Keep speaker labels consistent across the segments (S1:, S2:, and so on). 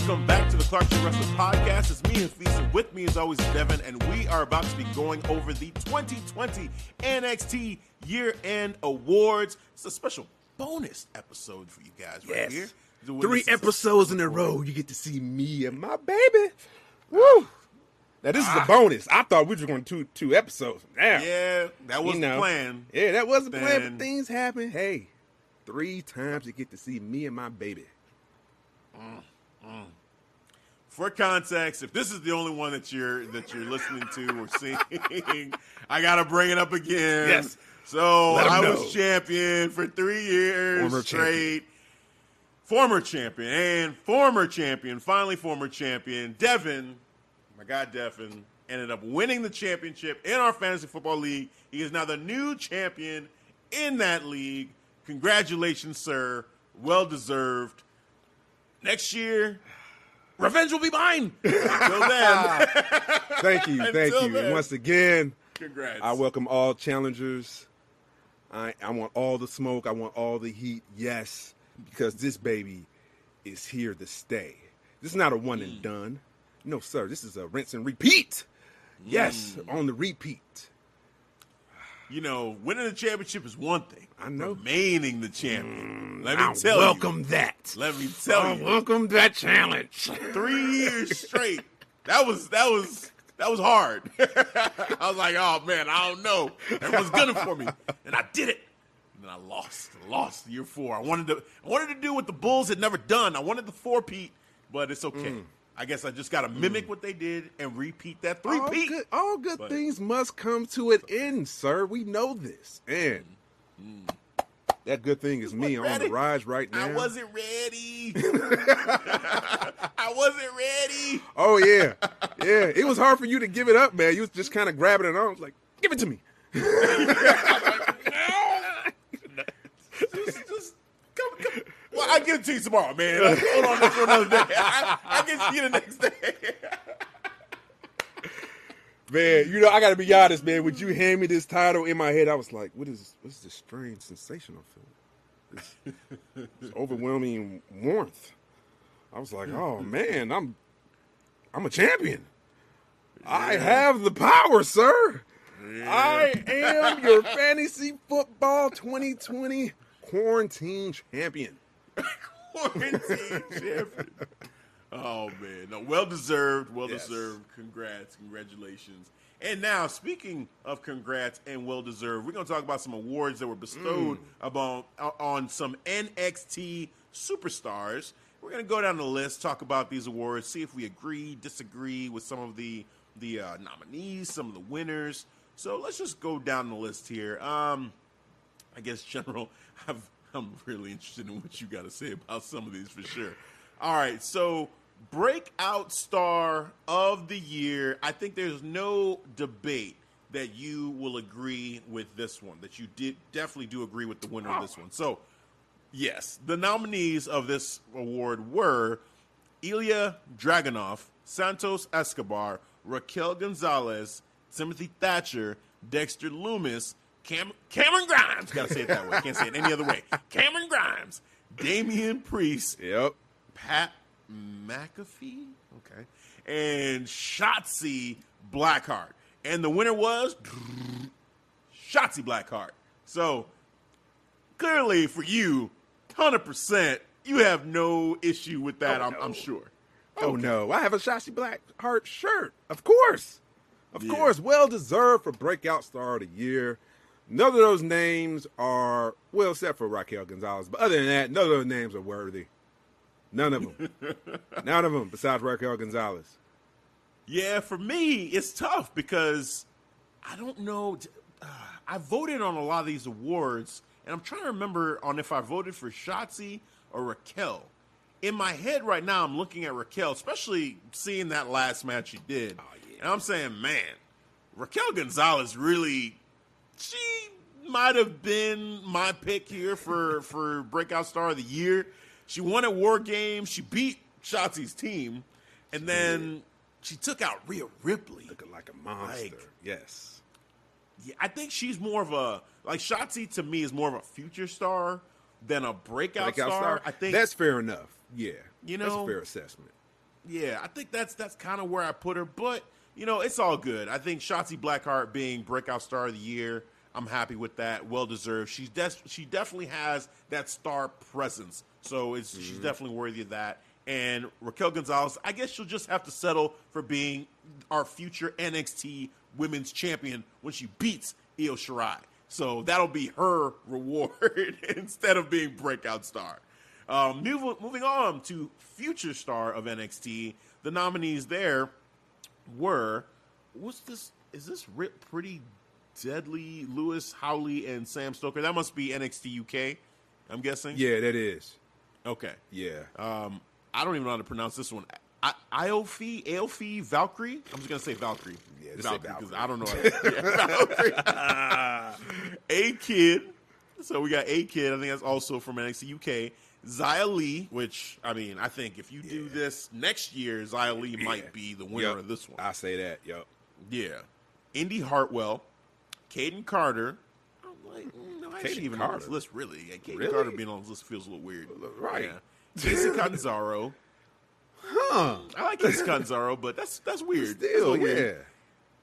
S1: Welcome back to the Clark Street Wrestling Podcast. It's me, Hafiz, and with me as always Devin, and we are about to be going over the 2020 NXT Year-End Awards. It's a special bonus episode for you guys right here.
S2: Three episodes in a row, you get to see me and my baby. Woo! Now this is a ah. bonus. I thought we were going to do two episodes. Now,
S1: Yeah, that was
S2: you
S1: the plan.
S2: Yeah, that was the plan, but things happen. Hey, three times you get to see me and my baby. Mm. Mm.
S1: For context, if this is the only one that you're that you're listening to or seeing, I gotta bring it up again.
S2: Yes.
S1: So I
S2: know.
S1: was champion for three years
S2: Former
S1: straight. Former champion and former champion, finally former champion, Devin, my guy Devin, ended up winning the championship in our fantasy football league. He is now the new champion in that league. Congratulations, sir. Well deserved. Next year, revenge will be mine. Until then,
S2: Thank you, thank
S1: Until
S2: you.
S1: then.
S2: And once again,
S1: congrats.
S2: I welcome all challengers. I, I want all the smoke. I want all the heat. Yes, because this baby is here to stay. This is not a one
S1: Mm.
S2: and done. No, sir. This is a rinse and repeat. Yes,
S1: Mm.
S2: on the repeat.
S1: You know, winning the championship is one thing.
S2: I know.
S1: Remaining the champion. Let me
S2: I
S1: tell
S2: welcome
S1: you.
S2: Welcome that.
S1: Let me tell
S2: I
S1: you.
S2: welcome that challenge.
S1: Three years straight. That was that was that was hard. I was like, oh man, I don't know. Everyone's gunning for me, and I did it. And then I lost. Lost the year four. I wanted to. I wanted to do what the Bulls had never done. I wanted the four peat, but it's okay.
S2: Mm.
S1: I guess I just got to hmm. mimic what they did and repeat that three
S2: all good, all good
S1: But-
S2: things must come to an end, sir. We know this. And hmm. that good thing is me on
S1: ready.
S2: the rise right now.
S1: I wasn't ready. I wasn't ready.
S2: Oh yeah, yeah. It was hard for you to give it up, man. You was just kind of grabbing it on. I was like, give it to me.
S1: Just, just come, come. I'll give it to you tomorrow, man. Hold on this for another day. I, I'll get to you the next day.
S2: Man, you know, I got to be honest, man. Would you hand me this title in my head? I was like, what is what's this strange sensation I'm feeling? This, this overwhelming warmth. I was like, oh man, I'm I'm a champion. I have the power, sir. I am your fantasy football 2020 quarantine champion.
S1: Quarantine champion. Oh man, no, well deserved, well
S2: Yes.
S1: deserved. Congrats, congratulations. And now, speaking of congrats and well deserved, we're gonna talk about some awards that were bestowed about on some NXT superstars. We're gonna go down the list, talk about these awards, see if we agree, disagree with some of the the uh, nominees, some of the winners. So let's just go down the list here. Um, I guess general, I've, I'm really interested in what you got to say about some of these for sure. All right, so breakout star of the year. I think there's no debate that you will agree with this one. That you did definitely do agree with the winner of this one. So, yes, the nominees of this award were Ilya Dragunov, Santos Escobar, Raquel Gonzalez, Timothy Thatcher, Dexter Lumis, Cam- Cameron Grimes. Gotta say it that way. Can't say it any other way. Cameron Grimes, Damian Priest,
S2: Yep.
S1: Pat McAfee, okay, and Shotzi Blackheart. And the winner was Shotzi Blackheart. So clearly, for you, hundred percent, you have no issue with that.
S2: Oh,
S1: I'm,
S2: no.
S1: I'm sure.
S2: Oh no, I have a Shotzi Blackheart shirt. Of course. Of
S1: Yeah.
S2: course. Well deserved for breakout star of the year. None of those names are well, except for Raquel Gonzalez. But other than that, none of those names are worthy. None of them. none of them besides Raquel Gonzalez.
S1: Yeah, for me, it's tough because I don't know. Uh, I voted on a lot of these awards, and I'm trying to remember on if I voted for Shotzi or Raquel. In my head right now, I'm looking at Raquel, especially seeing that last match she did.
S2: Oh, yeah.
S1: And I'm saying, man, Raquel Gonzalez really, she might have been my pick here for, for Breakout Star of the Year. She won at War Games. She beat Shotzi's team. And then she took out Rhea Ripley.
S2: Looking like a monster.
S1: Like-
S2: yes.
S1: Yeah, I think she's more of a like Shotzi to me is more of a future star than a breakout,
S2: Breakout
S1: star.
S2: star.
S1: I think
S2: that's fair enough. Yeah.
S1: You
S2: that's
S1: know-
S2: a fair assessment.
S1: yeah, I think that's that's kind of where I put her. But you know, it's all good. I think Shotzi Blackheart being breakout star of the year, I'm happy with that. Well deserved. She's des- she definitely has that star presence, so it's she's definitely worthy of that. And Raquel Gonzalez, I guess she'll just have to settle for being our future NXT Women's Champion when she beats Io Shirai. So that'll be her reward instead of being breakout star. Um, move, moving on to future star of NXT, the nominees there were what's this? Is this Rip Pretty Deadly, Lewis Howley, and Sam Stoker? That must be NXT UK. I'm guessing.
S2: Yeah, that is.
S1: Okay.
S2: Yeah.
S1: Um, I don't even know how to pronounce this one. I- Iofi, Aofi, Valkyrie. I'm just gonna say Valkyrie.
S2: Yeah, just say
S1: because I don't know. How to, yeah, Valkyrie. A kid. So we got a kid. I think that's also from NXT UK. Xia Li, which I mean, I think if you do this next year, Xia Li might
S2: Yeah.
S1: be the winner
S2: Yep.
S1: of this one.
S2: I say that. Yep.
S1: Yeah. Indi Hartwell, Kayden Carter. I'm like, mm, no, I Kayden even on this list, really. Yeah, Kayden
S2: Really?
S1: Carter being on this list feels a little weird.
S2: Right.
S1: Yeah. Kacy Catanzaro.
S2: Huh.
S1: I like Kacy Catanzaro, but that's that's weird. That's
S2: Still,
S1: little
S2: yeah.
S1: weird.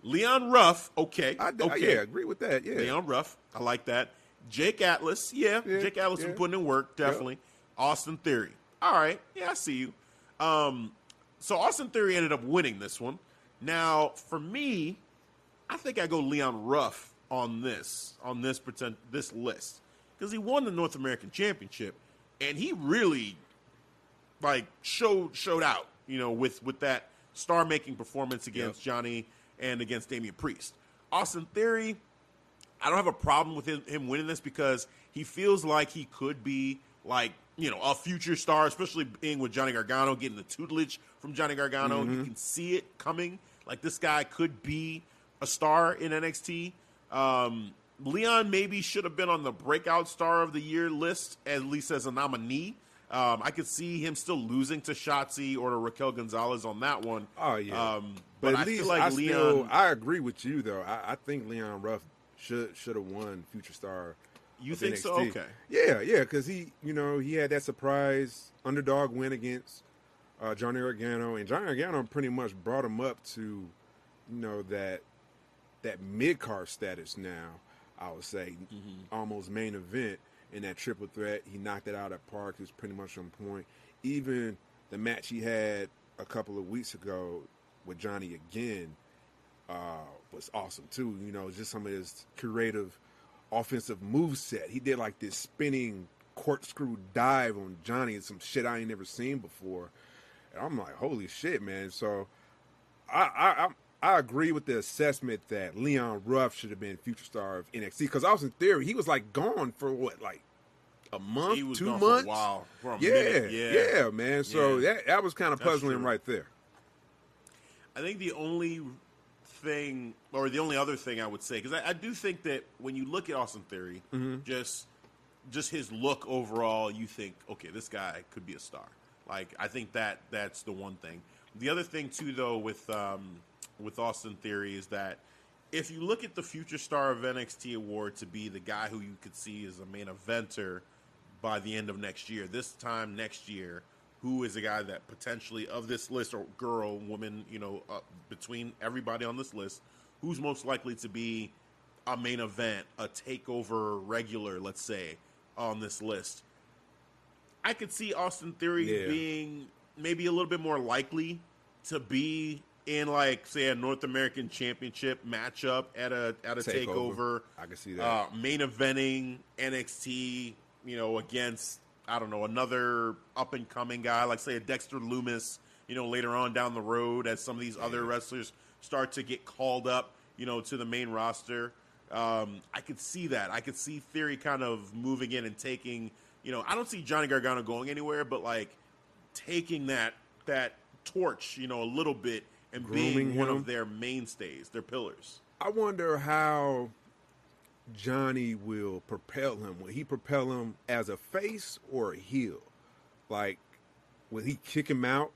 S1: Leon Ruff, okay.
S2: I, I-
S1: okay.
S2: yeah, agree with that. Yeah.
S1: Leon Ruff, I like that. Jake Atlas, yeah.
S2: Yeah,
S1: Jake Atlas
S2: yeah.
S1: been putting in work, definitely. Austin Theory. All right. Yeah, I see you. Um, so Austin Theory ended up winning this one. Now, for me, I think I go Leon Ruff on this on this pretend this list because he won the North American Championship and he really like showed showed out, you know, with with that star making performance against Johnny and against Damian Priest. Austin Theory, I don't have a problem with him, him winning this because he feels like he could be like you know a future star, especially being with Johnny Gargano, getting the tutelage from Johnny Gargano. You can see it coming. Like this guy could be a star in NXT. Um, Leon maybe should have been on the breakout star of the year list, at least as a nominee. Um, I could see him still losing to Shotzi or to Raquel Gonzalez on that one.
S2: Oh yeah.
S1: Um,
S2: but,
S1: but,
S2: at
S1: I
S2: least
S1: feel like
S2: I
S1: Leon.
S2: still I agree with you though. I, I think Leon Ruff should should have won Future Star.
S1: You think so? Okay.
S2: Yeah, yeah, because he you know he had that surprise underdog win against uh, Johnny Gargano, and Johnny Gargano pretty much brought him up to you know that that mid card status now. I would say almost main event in that triple threat. He knocked it out at Park. He was pretty much on point. Even the match he had a couple of weeks ago with Johnny again uh, was awesome too. You know, just some of his creative offensive move set. He did like this spinning corkscrew dive on Johnny and some shit I ain't never seen before. And I'm like, holy shit, man. So I I I, I agree with the assessment that Leon Ruff should have been future star of NXT because I was in theory he was like gone for what like a month,
S1: He was
S2: two
S1: gone
S2: months.
S1: for a while. For a
S2: yeah,
S1: minute.
S2: yeah,
S1: Yeah.
S2: man. So
S1: Yeah.
S2: that that was kind of puzzling right there.
S1: I think the only thing, or the only other thing I would say, because I, I do think that when you look at Austin Theory,
S2: Mm-hmm.
S1: just just his look overall, you think, okay, this guy could be a star. Like I think that that's the one thing. The other thing too, though, with um, with Austin Theory is that if you look at the future star of NXT award to be the guy who you could see as a main eventer by the end of next year, this time next year, who is a guy that potentially of this list or girl, woman, you know, uh, between everybody on this list, who's most likely to be a main event, a takeover regular, let's say, on this list. I could see Austin Theory
S2: Yeah.
S1: being maybe a little bit more likely to be in like say a North American Championship matchup at a at a
S2: Takeover.
S1: takeover.
S2: I can see that.
S1: Uh, main eventing NXT, you know, against I don't know another up and coming guy like say a Dexter Lumis, you know, later on down the road as some of these other wrestlers start to get called up, you know, to the main roster. Um, I could see that. I could see Theory kind of moving in and taking, you know, I don't see Johnny Gargano going anywhere, but like taking that that torch, you know, a little bit and being
S2: Grooming
S1: one
S2: him.
S1: of their mainstays, their pillars.
S2: I wonder how Johnny will propel him. Will he propel him as a face or a heel? Like, will he kick him out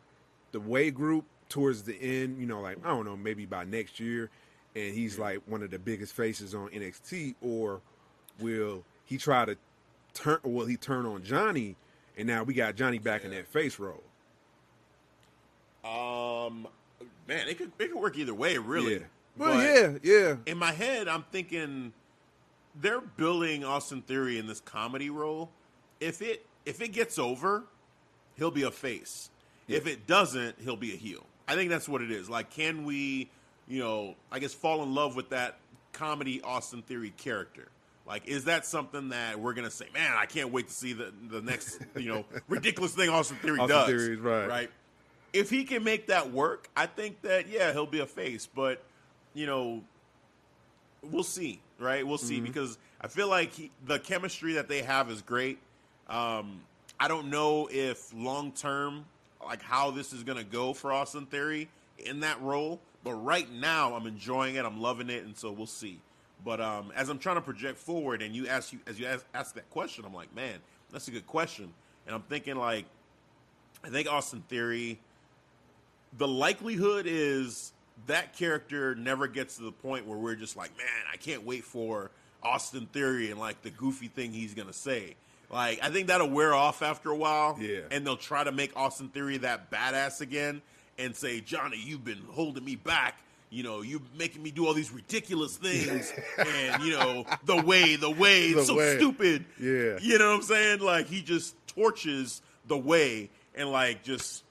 S2: the way group towards the end? You know, like I don't know, maybe by next year, and he's like one of the biggest faces on NXT, or will he try to turn? Or will he turn on Johnny? And now we got Johnny back in that face role.
S1: Um, man, it could it could work either way, really.
S2: Yeah. Well,
S1: But
S2: yeah, yeah.
S1: In my head, I'm thinking they're building Austin Theory in this comedy role. If it if it gets over, he'll be a face. If it doesn't, he'll be a heel. I think that's what it is. Like, can we, you know, I guess fall in love with that comedy Austin Theory character? Like, is that something that we're gonna say, man, I can't wait to see the the next, you know, ridiculous thing Austin Theory
S2: Austin
S1: does.
S2: Theory right.
S1: Right. If he can make that work, I think that yeah, he'll be a face. But you know, we'll see, right? We'll see because I feel like he, the chemistry that they have is great. Um, I don't know if long term, like how this is going to go for Austin Theory in that role, but right now I'm enjoying it. I'm loving it, and so we'll see. But um, as I'm trying to project forward, and you ask you as you ask, ask that question, I'm like, man, that's a good question, and I'm thinking like, I think Austin Theory the likelihood is that character never gets to the point where we're just like, man, I can't wait for Austin Theory and like the goofy thing he's gonna say. Like, I think that'll wear off after a while.
S2: Yeah.
S1: And they'll try to make Austin Theory that badass again and say, Johnny, you've been holding me back. You know, you're making me do all these ridiculous things, and you know the way, the way, it's
S2: The
S1: so
S2: way.
S1: stupid.
S2: Yeah.
S1: you know what I'm saying? Like he just torches the way and like just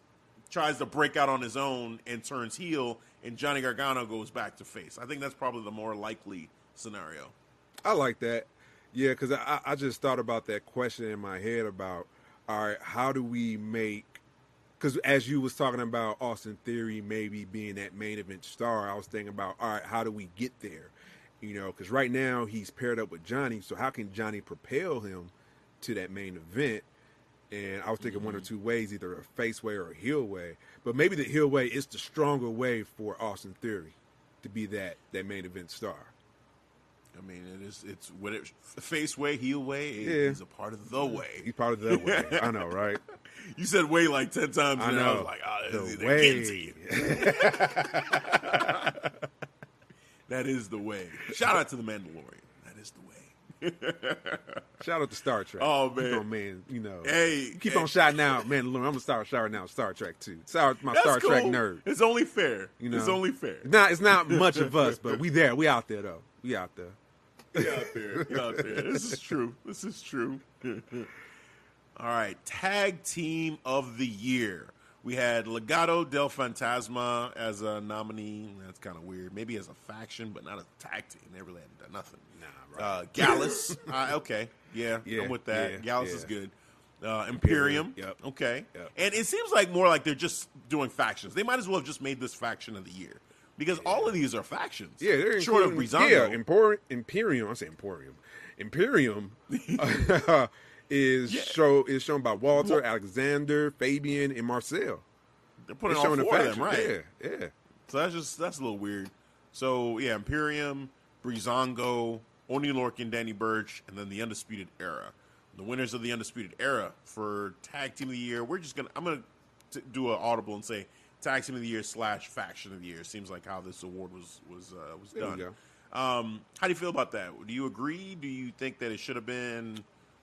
S1: tries to break out on his own and turns heel, and Johnny Gargano goes back to face. I think that's probably the more likely scenario.
S2: I like that. Yeah, because I, I just thought about that question in my head about, all right, how do we make? Because as you was talking about Austin Theory maybe being that main event star, I was thinking about, all right, how do we get there? You know, because right now he's paired up with Johnny, so how can Johnny propel him to that main event? And I was thinking one or mm-hmm. two ways, either a face way or a heel way. But maybe the heel way is the stronger way for Austin Theory to be that that main event star.
S1: I mean, it is it's what it face way, heel way
S2: Yeah.
S1: is a part of the way.
S2: He's part of the way. I know, right?
S1: You said way like ten times,
S2: I
S1: and I was like, oh,
S2: The way.
S1: getting to you. That is the way. Shout out to the Mandalorian. That is the way.
S2: Shout out to Star Trek.
S1: Oh, man.
S2: on, man. You know,
S1: Hey,
S2: keep
S1: hey.
S2: on shouting out, man. I'm gonna start shouting out Star Trek too. My
S1: That's
S2: Star Trek nerd.
S1: It's only fair.
S2: You know,
S1: It's only fair.
S2: It's not, it's not much of us, but we there. We out there though. We out there.
S1: Get out there. Get out there. This is true. This is true. All right. Tag team of the year. We had Legado del Fantasma as a nominee. That's kind of weird. Maybe as a faction, but not a tag team. They really hadn't done nothing.
S2: Nah,
S1: Uh, Gallus. uh, okay. Yeah,
S2: Yeah,
S1: I'm with that.
S2: yeah,
S1: Gallus
S2: yeah.
S1: is good. Uh, Imperium.
S2: Yep.
S1: Okay.
S2: Yep.
S1: And it seems like more like they're just doing factions. They might as well have just made this faction of the year. Because all of these are factions.
S2: Yeah, they're
S1: short of Breezango.
S2: Yeah, Empor- Imperium. I say Emporium. Imperium uh, is
S1: Yeah.
S2: show is shown by Walter, Alexander, Fabian, and Marcel.
S1: They're putting
S2: It's
S1: all four
S2: the
S1: of them, right?
S2: Yeah, yeah.
S1: So that's just that's a little weird. So yeah, Imperium, Breezango, Oni Lorcan, Danny Burch, and then the Undisputed Era. The winners of the Undisputed Era for Tag Team of the Year. We're just gonna I'm gonna t- do an audible and say Tag Team of the Year slash Faction of the Year. Seems like how this award was was uh, was
S2: There
S1: done. Um, how do you feel about that? Do you agree? Do you think that it should have been,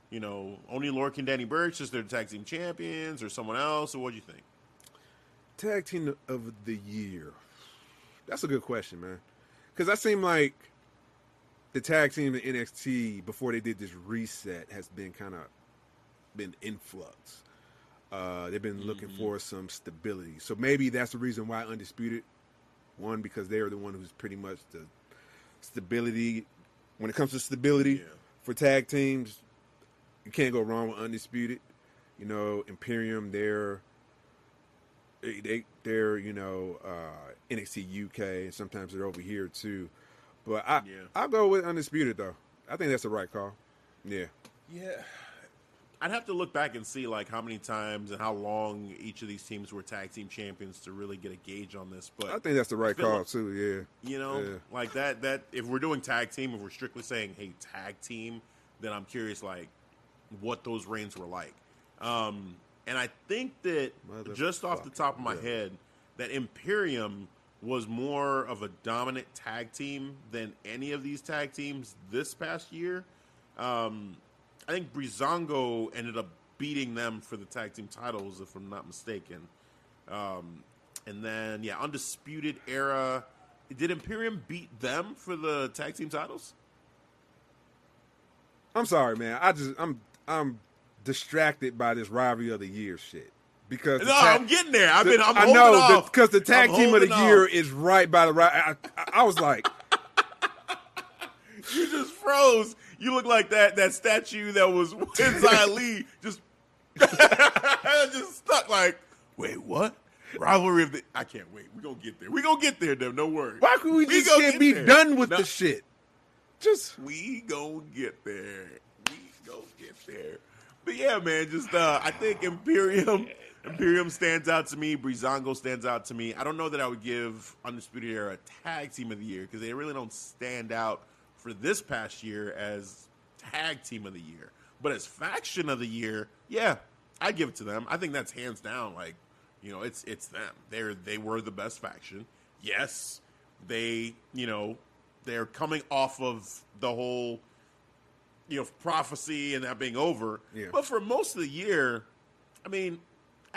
S1: you know, Oni Lorcan, Danny Burch as their tag team champions, or someone else, or what do you think?
S2: Tag team of the year. That's a good question, man. Because that seemed like the tag team in NXT before they did this reset has been kind of been influx. Uh, they've been looking for some stability, so maybe that's the reason why Undisputed One because they're the one who's pretty much the stability when it comes to stability
S1: Yeah.
S2: for tag teams. You can't go wrong with undisputed. You know, Imperium, they're they, they they're you know uh, NXT UK, and sometimes they're over here too. But I
S1: Yeah.
S2: I'll go with undisputed though. I think that's the right call. Yeah.
S1: Yeah. I'd have to look back and see like how many times and how long each of these teams were tag team champions to really get a gauge on this. But
S2: I think that's the right call
S1: like-
S2: too. Yeah.
S1: You know,
S2: Yeah.
S1: like that. That if we're doing tag team, if we're strictly saying, "Hey, tag team," then I'm curious, like, what those reigns were like. Um, and I think that just off the top of my
S2: Motherfucker,
S1: head, that Imperium was more of a dominant tag team than any of these tag teams this past year. Um, I think Breezango ended up beating them for the tag team titles, if I'm not mistaken. Um, and then, yeah, Undisputed Era. Did Imperium beat them for the tag team titles?
S2: I'm sorry, man. I just I'm I'm distracted by this rivalry of the year shit because
S1: No,
S2: tag-
S1: I'm getting there. I've been. I'm
S2: I know because the tag
S1: I'm
S2: team of the year is right by the right. I, I, I was like,
S1: You just froze. You look like that that statue that was inside Lee. Just just stuck. Like, wait, what? Rivalry of the. I can't wait. We're gonna get there. We're gonna get there, Dem. Don't worry.
S2: why could we just can't be
S1: there.
S2: done with
S1: No,
S2: the shit? Just
S1: We gonna get there. We gonna get there. But yeah, man, just uh I think Imperium Imperium stands out to me. Breezango stands out to me. I don't know that I would give Undisputed Era a tag team of the year because they really don't stand out for this past year as tag team of the year. But as faction of the year, yeah, I give it to them. I think that's hands down. Like, you know, it's it's them. They're they were the best faction. Yes, they you know they're coming off of the whole you know prophecy and that being over.
S2: Yeah.
S1: But for most of the year, I mean,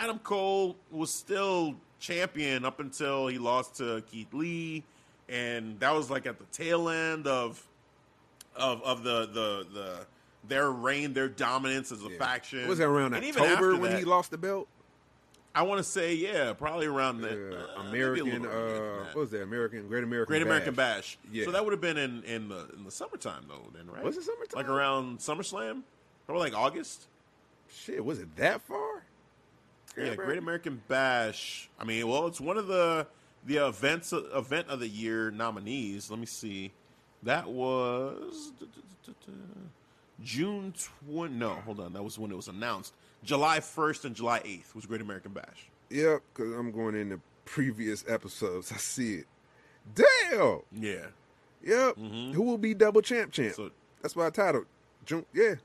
S1: Adam Cole was still champion up until he lost to Keith Lee, and that was like at the tail end of of of the the the their reign, their dominance as a
S2: yeah.
S1: faction.
S2: was that around
S1: And
S2: October when
S1: that,
S2: he lost the belt?
S1: I want to say, yeah, probably around the
S2: Uh,
S1: uh, maybe a little
S2: American, uh, what was that? American, Great American,
S1: Great
S2: Bash.
S1: American Bash.
S2: Yeah.
S1: So that would have been in, in the in the summertime though, then right?
S2: Was it summertime?
S1: Like around SummerSlam, probably like August.
S2: Shit, was it that far?
S1: Yeah, Great American Bash. I mean, well, it's one of the the events event of the year nominees. Let me see. That was June twenty. No, hold on. That was when it was announced. July first and July eighth was Great American Bash.
S2: Yep, because I'm going into previous episodes. I see it. Damn.
S1: Yeah.
S2: Yep. Mm-hmm. Who will be double champ champ?
S1: So
S2: That's why I titled. June. Yeah.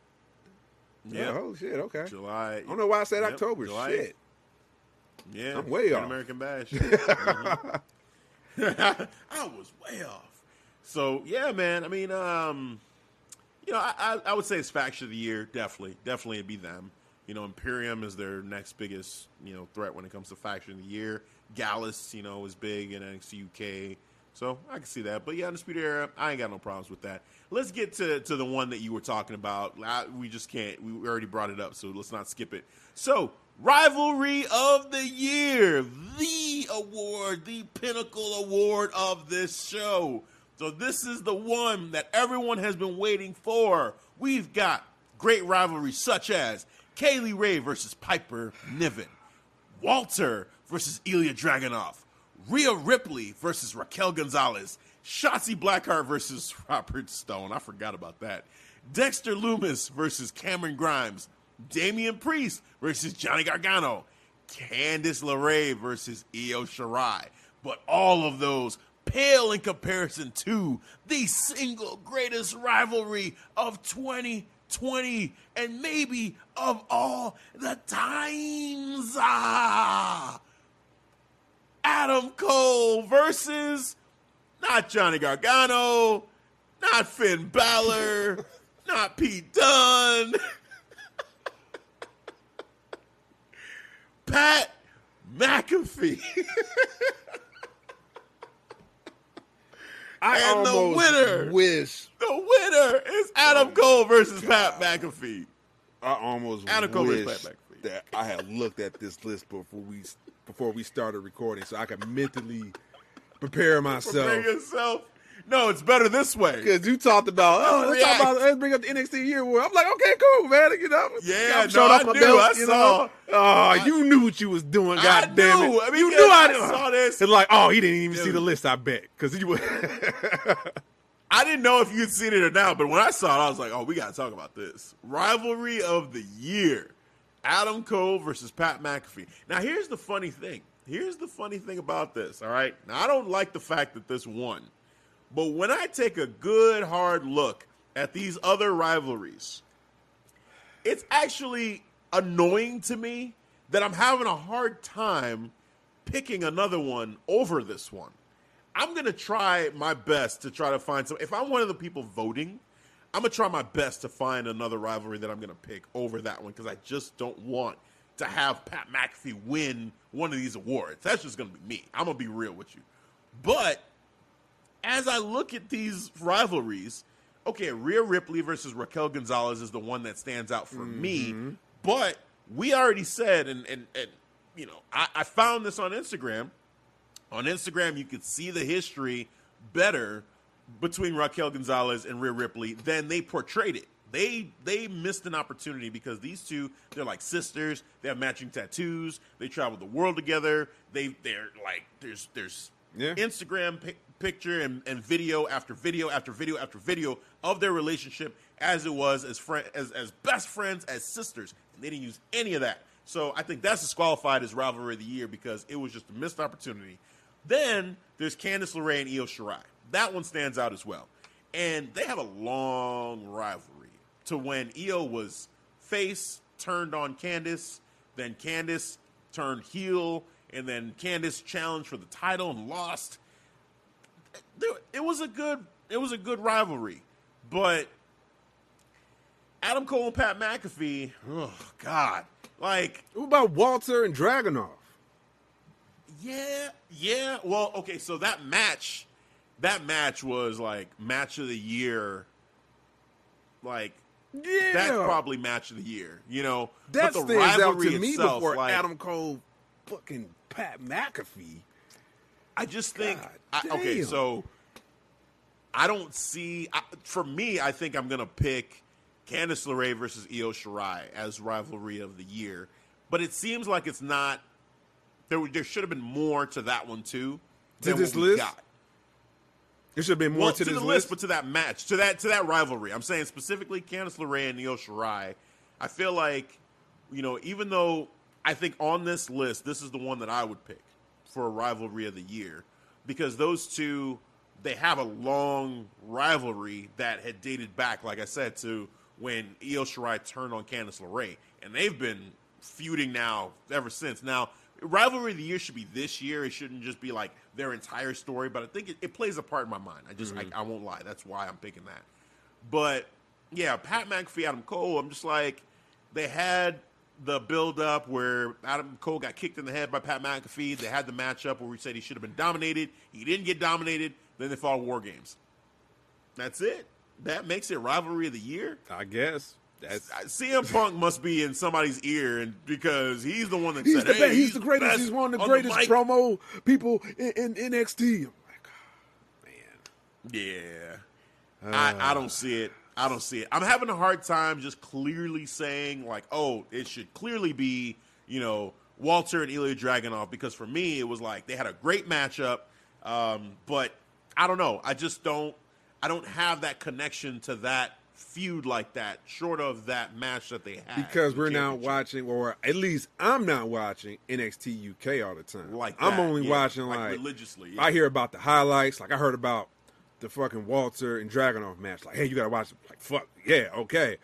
S1: Yeah,
S2: Holy shit. Okay.
S1: July.
S2: I don't know why I said
S1: Yep,
S2: October.
S1: July
S2: Shit.
S1: Yeah,
S2: I'm way off.
S1: American Bash. I was way off. So yeah, man. I mean, um, you know, I, I, I would say it's faction of the year. Definitely, definitely, it'd be them. You know, Imperium is their next biggest you know threat when it comes to faction of the year. Gallus, you know, is big in NXT UK. So I can see that. But yeah, Undisputed Era, I ain't got no problems with that. Let's get to, to the one that you were talking about. I, we just can't. We already brought it up, so let's not skip it. So, Rivalry of the Year, the award, the pinnacle award of this show. So this is the one that everyone has been waiting for. We've got great rivalries such as Kay Lee Ray versus Piper Niven, Walter versus Ilya Dragunov, Rhea Ripley versus Raquel Gonzalez, Shotzi Blackheart versus Robert Stone. I forgot about that. Dexter Lumis versus Cameron Grimes, Damian Priest versus Johnny Gargano, Candice LeRae versus Io Shirai. But all of those pale in comparison to the single greatest rivalry of 2020 and maybe of all the times. Ah! Adam Cole versus not Johnny Gargano, not Finn Balor, not Pete Dunne, Pat McAfee.
S2: I
S1: And the winner.
S2: wish.
S1: the winner is Adam oh, Cole versus Pat McAfee.
S2: I almost
S1: Adam Cole versus
S2: wish
S1: Pat McAfee.
S2: that I had looked at this list before we before we started recording, so I could mentally prepare myself.
S1: Prepare yourself. No, it's better this way.
S2: Because you talked about, oh, let's talk about, let's bring up the NXT year war. I'm like, okay, cool, man. You know,
S1: Yeah,
S2: I'm
S1: no,
S2: showing
S1: I
S2: off my
S1: knew.
S2: belt,
S1: I
S2: you
S1: saw.
S2: know. Oh, you knew what you was doing.
S1: I
S2: God damn
S1: knew.
S2: it!
S1: I mean,
S2: you knew I,
S1: I saw this.
S2: It's like, oh, he didn't even see the list. I bet because you.
S1: I didn't know if you'd seen it or not, but when I saw it, I was like, oh, we got to talk about this. Rivalry of the year Adam Cole versus Pat McAfee. Now, here's the funny thing. Here's the funny thing about this, all right? Now, I don't like the fact that this won, but when I take a good, hard look at these other rivalries, it's actually annoying to me that I'm having a hard time picking another one over this one. I'm gonna try my best to try to find some. If I'm one of the people voting, I'm gonna try my best to find another rivalry that I'm gonna pick over that one because I just don't want to have Pat McAfee win one of these awards. That's just gonna be me. I'm gonna be real with you. But as I look at these rivalries, okay, Rhea Ripley versus Raquel Gonzalez is the one that stands out for me. Mm-hmm. But we already said, and and, and you know, I, I found this on Instagram. On Instagram, you could see the history better between Raquel Gonzalez and Rhea Ripley than they portrayed it. They they missed an opportunity because these two they're like sisters. They have matching tattoos. They travel the world together. They they're like there's there's
S2: Yeah.
S1: Instagram pic- picture and, and video after video after video after video of their relationship as it was as friend as as best friends as sisters. And they didn't use any of that. So I think that's disqualified as rivalry of the year because it was just a missed opportunity. Then there's Candice LeRae and Io Shirai. That one stands out as well. And they have a long rivalry to when Io was face, turned on Candice, then Candice turned heel, and then Candice challenged for the title and lost. It was a good it was a good rivalry. But Adam Cole and Pat McAfee, oh God. Like
S2: what about Walter and Dragunov?
S1: yeah, yeah. Well, okay, so that match, that match was like match of the year. Like
S2: Yeah,
S1: that's probably match of the year, you know.
S2: that
S1: but the
S2: stands out
S1: rivalry
S2: to me
S1: itself,
S2: before
S1: like,
S2: Adam Cole, fucking Pat McAfee.
S1: I just think, I, okay, so I don't see. I, for me, I think I'm gonna pick Candice LeRae versus Io Shirai as rivalry of the year, but it seems like it's not. There, there should have been more to that one too.
S2: To this list?
S1: got.
S2: There should have been more
S1: well,
S2: to,
S1: to,
S2: this
S1: the
S2: list.
S1: list, but to that match, to that to that rivalry. I'm saying specifically Candice LeRae and Io Shirai. I feel like, you know, even though I think on this list, this is the one that I would pick for a rivalry of the year because those two they have a long rivalry that had dated back, like I said, to when Io Shirai turned on Candice LeRae, and they've been feuding now ever since. Now, rivalry of the year should be this year. It shouldn't just be like their entire story, but I think it, it plays a part in my mind. I just, I, mm-hmm. I won't lie. That's why I'm picking that. But yeah, Pat McAfee, Adam Cole. I'm just like they had the build up where Adam Cole got kicked in the head by Pat McAfee. They had the matchup where we said he should have been dominated. He didn't get dominated. Then they fought War Games. That's it. That makes it rivalry of the year.
S2: I guess that's
S1: Uh, CM Punk must be in somebody's ear, and because he's the one that
S2: he's
S1: said,
S2: the
S1: hey,
S2: best. He's the greatest. He's one of the greatest
S1: mic."
S2: promo people in, in NXT. I'm like, oh, man.
S1: Yeah. I, I don't see it. I don't see it. I'm having a hard time just clearly saying like, oh, it should clearly be, you know, Walter and Ilya Dragunov because for me it was like they had a great matchup, um, but I don't know. I just don't. I don't have that connection to that feud like that, short of that match that they had.
S2: because we're not watching, or at least I'm not watching NXT UK all the time.
S1: Like
S2: I'm only
S1: yeah,
S2: watching
S1: like
S2: like,
S1: religiously, yeah.
S2: I hear about the highlights. Like I heard about the fucking Walter and Dragunov match. Like, hey, you gotta watch. it. Like, fuck yeah, okay.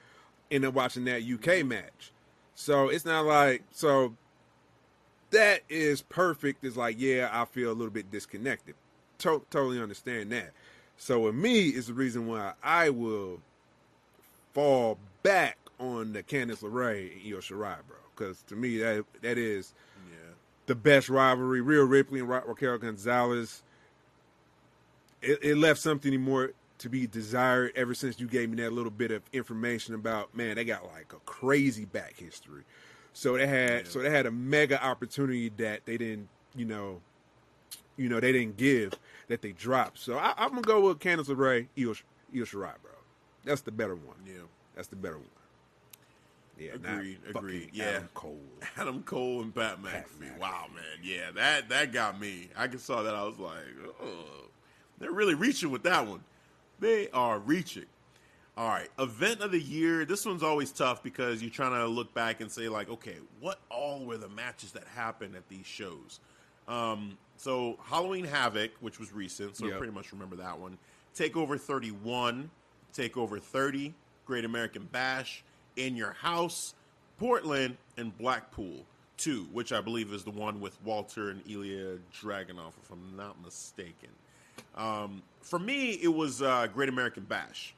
S2: End up watching that UK mm-hmm. match. So it's not like so. That is perfect. It's like yeah, I feel a little bit disconnected. To- totally understand that. So with me is the reason why I will fall back on the Candice LeRae and Io Shirai, bro. Because to me, that that is
S1: yeah.
S2: the best rivalry. Rhea Ripley and Ra- Raquel Gonzalez. It, it left something more to be desired ever since you gave me that little bit of information about man. They got like a crazy back history. So they had
S1: Yeah.
S2: so they had a mega opportunity that they didn't you know you know, they didn't give that they dropped. So I, I'm gonna go with Candice LeRae, Io, Io Shirai, bro. That's the better one.
S1: Yeah.
S2: That's the better one. Yeah,
S1: Agreed, agreed, yeah.
S2: Adam Cole.
S1: Adam Cole and Pat McAfee. Wow, man. Yeah, that that got me. I just saw that. I was like, oh, they're really reaching with that one. They are reaching. All right, event of the year. This one's always tough because you're trying to look back and say like, okay, what all were the matches that happened at these shows? Um, so Halloween Havoc, which was recent, so I
S2: Yep.
S1: pretty much remember that one. Takeover 31, Takeover 30, Great American Bash, In Your House, Portland, and Blackpool 2, which I believe is the one with Walter and Ilya Dragunov, if I'm not mistaken. Um, for me, it was uh, Great American Bash.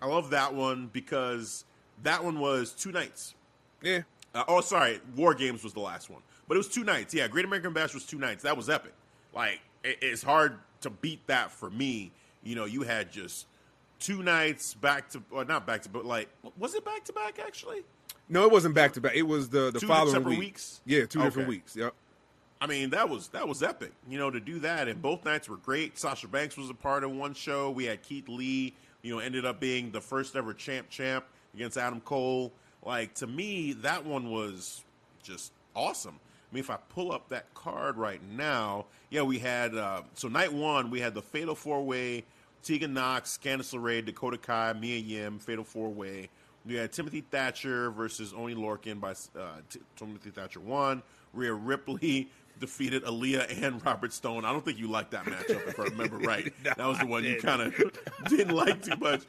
S1: I love that one because that one was two nights.
S2: Yeah,
S1: Uh, oh, sorry, War Games was the last one, but it was two nights. Yeah, Great American Bash was two nights. That was epic. Like it, it's hard to beat that for me. You know, you had just two nights back to, or not back to, but like, was it back to back actually?
S2: no, it wasn't back to back. It was the the
S1: Two
S2: following week.
S1: weeks?
S2: Yeah, two different weeks. Yep.
S1: I mean, that was that was epic. You know, to do that, and both nights were great. Sasha Banks was a part of one show. We had Keith Lee. You know, ended up being the first ever champ champ against Adam Cole. Like to me, that one was just awesome. I mean, if I pull up that card right now, yeah, we had uh, so night one we had the Fatal Four Way: Tegan Nox, Candice LeRae, Dakota Kai, Mia Yim, Fatal Four Way. We had Timothy Thatcher versus Oni Lorcan by uh, T- Timothy Thatcher won. Rhea Ripley defeated Aliyah and Robert Stone. I don't think you liked that matchup, if I remember right.
S2: No,
S1: that was the one you kind of didn't like too much.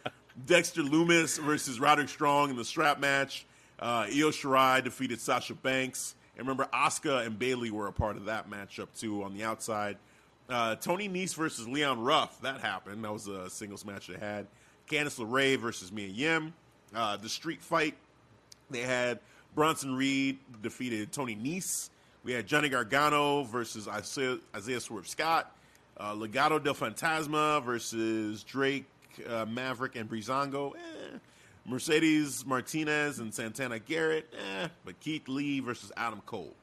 S1: Dexter Lumis versus Roderick Strong in the strap match. Uh, Io Shirai defeated Sasha Banks. And remember, Asuka and Bayley were a part of that matchup too on the outside. Uh, Tony Nese versus Leon Ruff. That happened. That was a singles match they had. Candice LeRae versus Mia Yim. Uh, the street fight they had Bronson Reed defeated Tony Nese. We had Johnny Gargano versus Isaiah, Isaiah Swerve Scott. Uh, Legado del Fantasma versus Drake, uh, Maverick, and Breezango. Eh. Mercedes Martinez and Santana Garrett. Eh. But Keith Lee versus Adam Cole.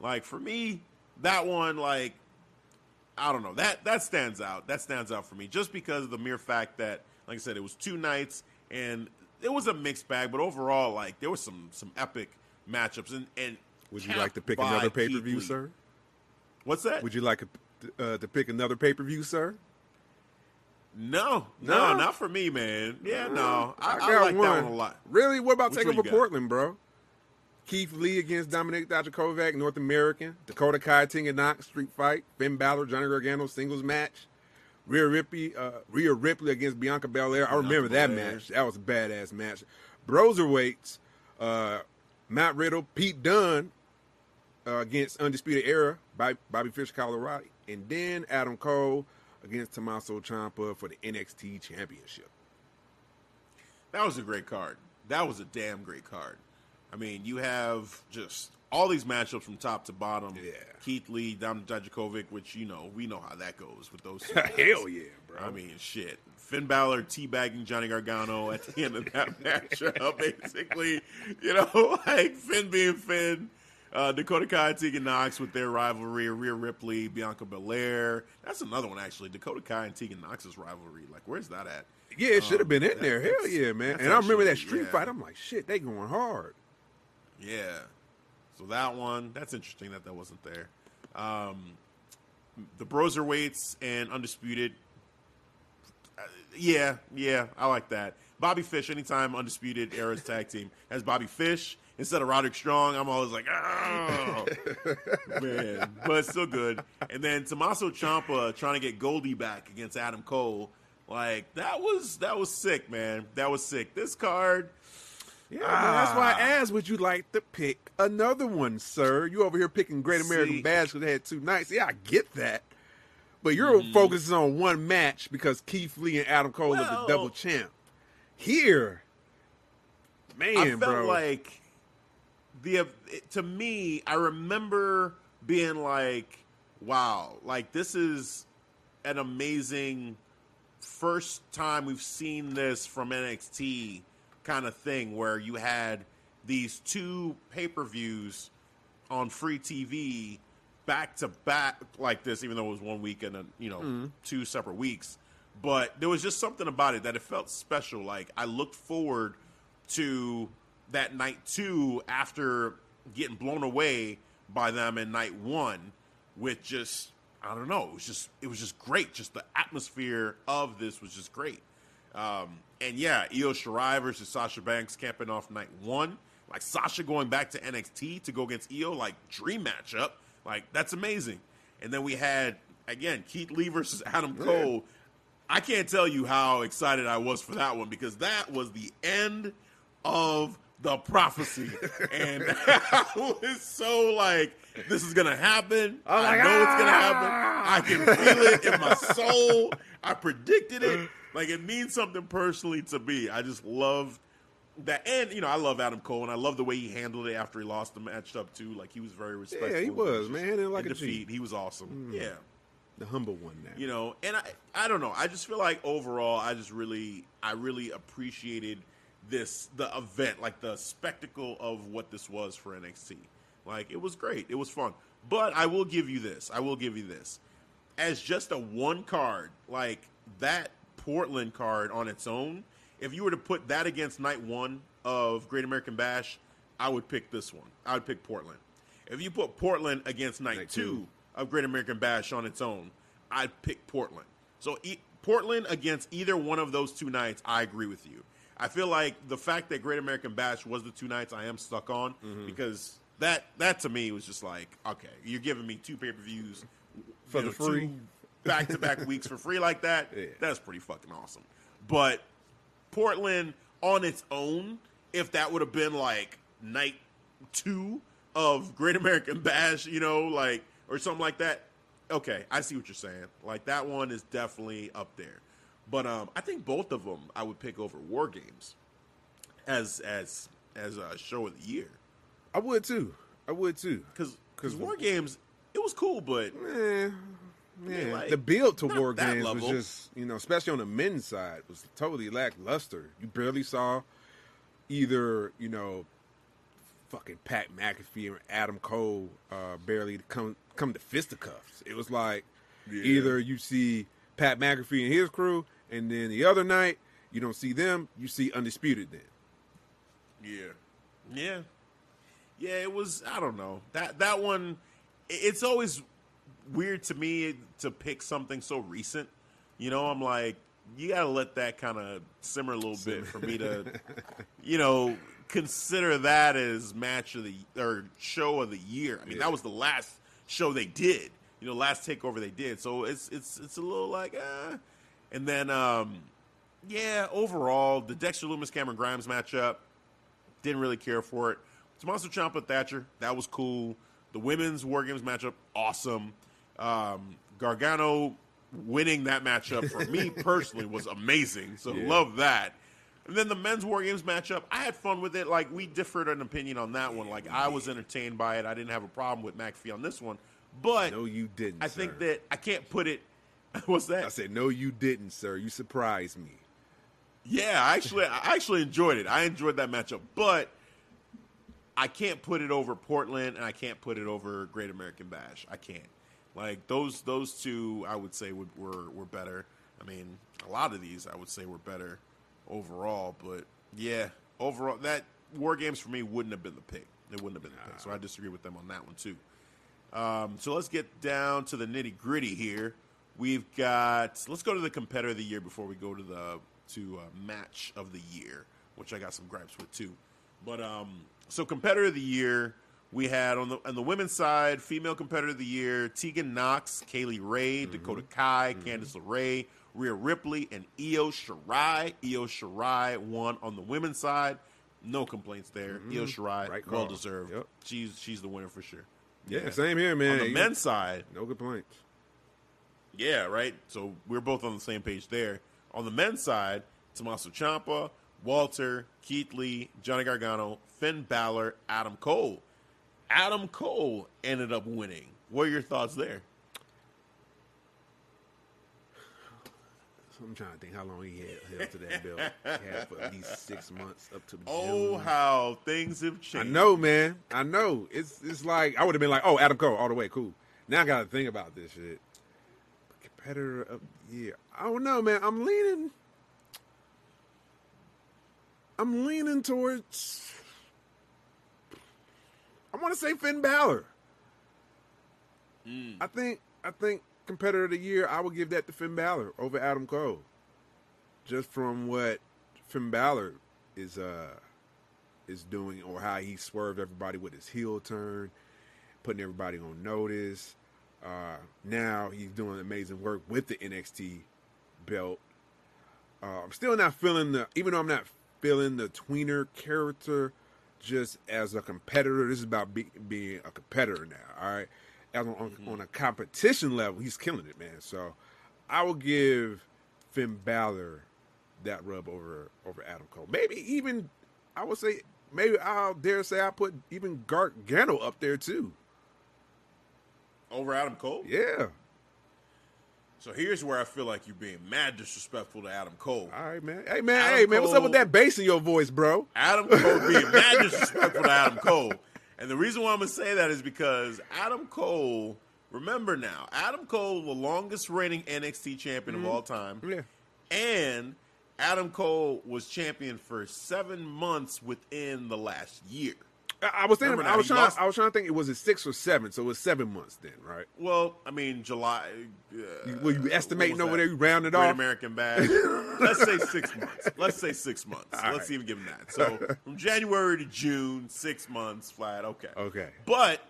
S1: Like for me, that one, like I don't know. That that stands out. That stands out for me just because of the mere fact that, like I said, it was two nights and it was a mixed bag. But overall, like there was some some epic matchups. And and
S2: Would you like to pick another pay per view, sir?
S1: What's that?
S2: Would you like uh, to pick another pay per view, sir?
S1: no, no,
S2: No?
S1: not for me, man. Yeah, no, I, I,
S2: got
S1: like that one a lot.
S2: Really? What about
S1: Which one
S2: Takeover? Portland, bro? Keith Lee against Dominic Dijakovic, North American. Dakota Kai, Tegan Nox, Street Fight. Finn Balor, Johnny Gargano, singles match. Rhea Ripley, uh, Rhea Ripley against Bianca Belair. I remember that
S1: Belair.
S2: match. That was a badass match. Broserweights, uh, Matt Riddle, Pete Dunne uh, against Undisputed Era, by Bobby Fish, Kyle O'Reilly. And then Adam Cole against Tommaso Ciampa for the NXT Championship.
S1: That was a great card. That was a damn great card. I mean, you have just all these matchups from top to bottom.
S2: Yeah.
S1: Keith Lee, Dominic Dijakovic, which you know we know how that goes with those. Two.
S2: Hell yeah, bro.
S1: I mean, shit. Finn Balor teabagging Johnny Gargano at the end of that matchup, basically. You know, like Finn being Finn, uh, Dakota Kai, Tegan Nox with their rivalry, Rhea Ripley, Bianca Belair. That's another one, actually. Dakota Kai and Tegan Nox's rivalry. Like, where's that at?
S2: Yeah, it should have been in
S1: that-
S2: there. Hell yeah, man. And I remember that street
S1: yeah.
S2: fight. I'm like, shit, they going hard.
S1: Yeah. So that one, that's interesting that that wasn't there. Um, the Broserweights and Undisputed. Uh, yeah, yeah, I like that. Bobby Fish, anytime Undisputed Era's tag team has Bobby Fish instead of Roderick Strong, I'm always like, oh, man. But it's still good. And then Tommaso Ciampa trying to get Goldie back against Adam Cole. Like that was that was sick, man. That was sick. This card,
S2: Yeah, man, that's why I
S1: Ah.
S2: asked, would you like to pick another one, sir? You over here picking Great American
S1: See-
S2: Bash because they had two nights. Yeah, I get that. But you're
S1: Mm-hmm.
S2: focusing on one match because Keith Lee and Adam Cole are the double champ. Here, man,
S1: I felt
S2: bro.
S1: like the to me, I remember being like, "Wow, like this is an amazing first time we've seen this from NXT kind of thing where you had these two pay-per-views on free TV back to back like this, even though it was one week and then you know
S2: Mm-hmm.
S1: two separate weeks. But there was just something about it that it felt special. Like I looked forward to that night two after getting blown away by them in night one with just I don't know, it was just it was just great. Just the atmosphere of this was just great. Um, and yeah, Io Shirai versus Sasha Banks camping off night one. Like Sasha going back to NXT to go against Io, like dream matchup. Like that's amazing. And then we had again Keith Lee versus Adam Cole. I can't tell you how excited I was for that one because that was the end of the prophecy, and I was so like, "This is gonna happen.
S2: Oh
S1: I know it's gonna happen. I can feel it in my soul. I predicted it. Like it means something personally to me. I just love that, and you know, I love Adam Cole, and I love the way he handled it after he lost the match up too. Like he was very respectful.
S2: Yeah, he was, man. It like a G.
S1: defeat. He was awesome. Mm. Yeah
S2: The humble one now.
S1: you know and i i don't know i just feel like overall i just really i really appreciated this the event like the spectacle of what this was for nxt like it was great it was fun but i will give you this i will give you this as just a one card like that portland card on its own if you were to put that against night one of great american bash i would pick this one i would pick portland if you put portland against night,
S2: Night
S1: two
S2: two.
S1: of Great American Bash on its own, I'd pick Portland. So e- Portland against either one of those two nights, I agree with you. I feel like the fact that Great American Bash was the two nights I am stuck on
S2: Mm-hmm.
S1: because that that to me was just like okay, you're giving me two pay per views
S2: For the free.
S1: Back to back weeks for free like that.
S2: Yeah.
S1: That's pretty fucking awesome. But Portland on its own, if that would have been like night two of Great American Bash, you know, like or something like that. Okay, I see what you're saying. Like that one is definitely up there. But um, I think both of them I would pick over War Games as as as a show of the year
S2: I would too. I would too.
S1: because
S2: Cause
S1: War Games it was cool, but
S2: Eh, yeah,
S1: like,
S2: the build to
S1: not
S2: War Games
S1: level.
S2: was just, you know, especially on the men's side, was totally lackluster. You barely saw either, you know, fucking Pat McAfee or Adam Cole uh, barely come come to fisticuffs. It was like
S1: Yeah.
S2: either you see Pat McAfee and his crew, and then the other night you don't see them, you see Undisputed. Then
S1: Yeah, yeah, yeah. It was. I don't know that that one. It's always weird to me to pick something so recent. You know, I'm like, you got to let that kind of simmer a little bit for me to, you know, consider that as match of the or show of the year. I mean, that was the last show they did. You know, last takeover they did. So it's it's it's a little like, uh, and then um, yeah, overall the Dexter Lumis Cameron Grimes matchup didn't really care for it. Tommaso Ciampa Thatcher, that was cool. The women's War Games matchup, awesome. Um, Gargano winning that matchup for me personally was amazing. So
S2: Yeah.
S1: love that. And then the men's War Games matchup, I had fun with it. Like we differed an opinion on that one. Like I was entertained by it. I didn't have a problem with McAfee on this one. But
S2: no, you didn't.
S1: I think
S2: sir.
S1: that I can't put it. What's that?
S2: I said no, you didn't, sir. You surprised me.
S1: Yeah, I actually, I actually enjoyed it. I enjoyed that matchup, but I can't put it over Portland, and I can't put it over Great American Bash. I can't. Like those, those two, I would say would, were were better. I mean, a lot of these, I would say, were better overall. But yeah, overall, that War Games for me wouldn't have been the pick. It wouldn't have been the pick. So I disagree with them on that one too. Um, so let's get down to the nitty gritty here. We've got. Let's go to the competitor of the year before we go to the to uh, match of the year, which I got some gripes with too. But um, so competitor of the year, we had on the on the women's side, female competitor of the year, Tegan Nox, Kaylee Ray, mm-hmm. Dakota Kai, mm-hmm. Candice LeRae, Rhea Ripley, and Io Shirai. Io Shirai won on the women's side. No complaints there. Mm-hmm. Io Shirai,
S2: Right
S1: well deserved.
S2: Yep.
S1: She's she's the winner for sure.
S2: Yeah, same here, man.
S1: On the
S2: You-
S1: men's side,
S2: no complaints.
S1: yeah, right. So we're both on the same page there. On the men's side, Tommaso Ciampa, Walter, Keith Lee, Johnny Gargano, Finn Balor, Adam Cole. Adam Cole ended up winning. What are your thoughts there?
S2: I'm trying to think how long he had held to that belt. He had for at least six months up to
S1: Oh,
S2: June.
S1: how things have changed!
S2: I know, man. I know. It's it's like I would have been like, oh, Adam Cole, all the way, cool. Now I got to think about this shit. Competitor of the year. I don't know, man. I'm leaning. I'm leaning towards. I want to say Finn Balor. I think. I think competitor of the year. I would give that to Finn Balor over Adam Cole. Just from what Finn Balor is uh is doing, or how he swerved everybody with his heel turn, putting everybody on notice. Uh, now he's doing amazing work with the NXT belt. Uh, I'm still not feeling the, even though I'm not feeling the tweener character just as a competitor. This is about be, being a competitor now. All right, as on, on, mm-hmm. on a competition level, he's killing it, man. So I will give Finn Balor that rub over over Adam Cole. Maybe even I would say maybe I'll dare say I put even Gargano up there too.
S1: Over Adam Cole?
S2: Yeah.
S1: So here's where I feel like you're being mad disrespectful to Adam Cole.
S2: All right, man. Hey, man.
S1: Adam
S2: hey, man. What's up with that bass in your voice, bro?
S1: Adam Cole being mad disrespectful to Adam Cole. And the reason why I'm going to say that is because Adam Cole, remember now, Adam Cole, the longest reigning NXT champion of mm-hmm. all time.
S2: Yeah.
S1: And Adam Cole was champion for seven months within the last year.
S2: I, was thinking.
S1: Remember
S2: I was trying.
S1: lost-
S2: I was trying to think. It was it six or seven, so it was seven months then, right?
S1: Well, I mean, July. Uh,
S2: You- were you estimating over there? You rounded
S1: Great
S2: off.
S1: American Bad. Let's say six months. Let's say six months.
S2: All
S1: Let's
S2: right.
S1: even give him that. So from January to June, six months flat. Okay.
S2: Okay.
S1: But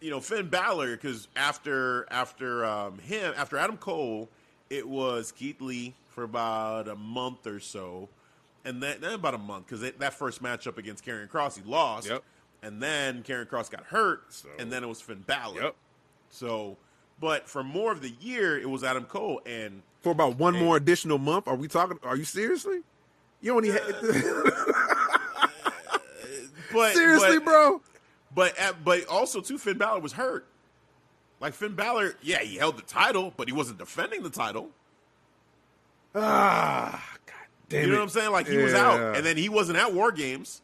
S1: you know Finn Balor because after after um, him after Adam Cole, it was Keith Lee for about a month or so, and then, then about a month because that first matchup against Karrion Cross he lost,
S2: Yep.
S1: and then Karrion Cross got hurt,
S2: So-
S1: and then it was Finn Balor.
S2: Yep.
S1: So, but for more of the year, it was Adam Cole, and
S2: For about one
S1: Hey.
S2: more additional month. Are we talking? Are you seriously? You only had
S1: but
S2: seriously,
S1: but,
S2: bro.
S1: But at, but also too, Finn Balor was hurt. Like Finn Balor, yeah, he held the title, but he wasn't defending the title.
S2: Ah, god damn
S1: You know
S2: it.
S1: what I'm saying? Like he was out, and then he wasn't at War Games.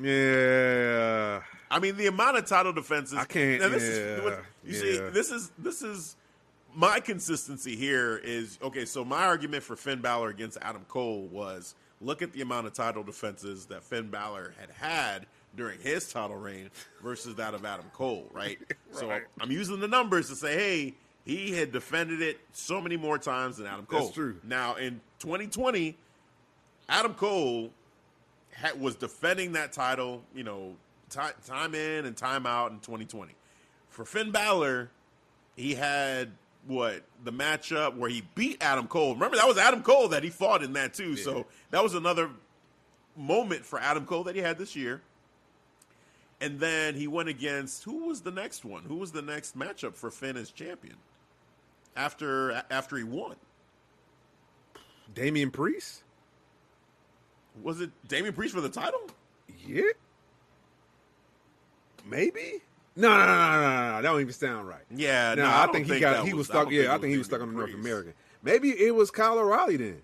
S2: Yeah.
S1: I mean, the amount of title defenses.
S2: I can't-
S1: Now, this
S2: yeah,
S1: is, you see, this is this is my consistency here. Is okay. So my argument for Finn Balor against Adam Cole was look at the amount of title defenses that Finn Balor had had during his title reign versus that of Adam Cole. Right.
S2: right.
S1: So I'm using the numbers to say, hey, he had defended it so many more times than Adam Cole.
S2: That's true.
S1: Now in 2020, Adam Cole had, was defending that title, you know, ti time in and time out in 2020. For Finn Balor, he had what the matchup where he beat Adam Cole. Remember that was Adam Cole that he fought in that too. So that was another moment for Adam Cole that he had this year. And then he went against who was the next one? Who was the next matchup for Finn as champion? After after he won.
S2: Damian Priest?
S1: Was it Damian Priest for the title?
S2: Yeah. Maybe? No, no, no, no, no, no. That don't even sound right.
S1: Yeah,
S2: No,
S1: no,
S2: I,
S1: don't
S2: think he got he was
S1: I
S2: stuck. Yeah, I think he was stuck on the North. American. Maybe it was Kyle O'Reilly then.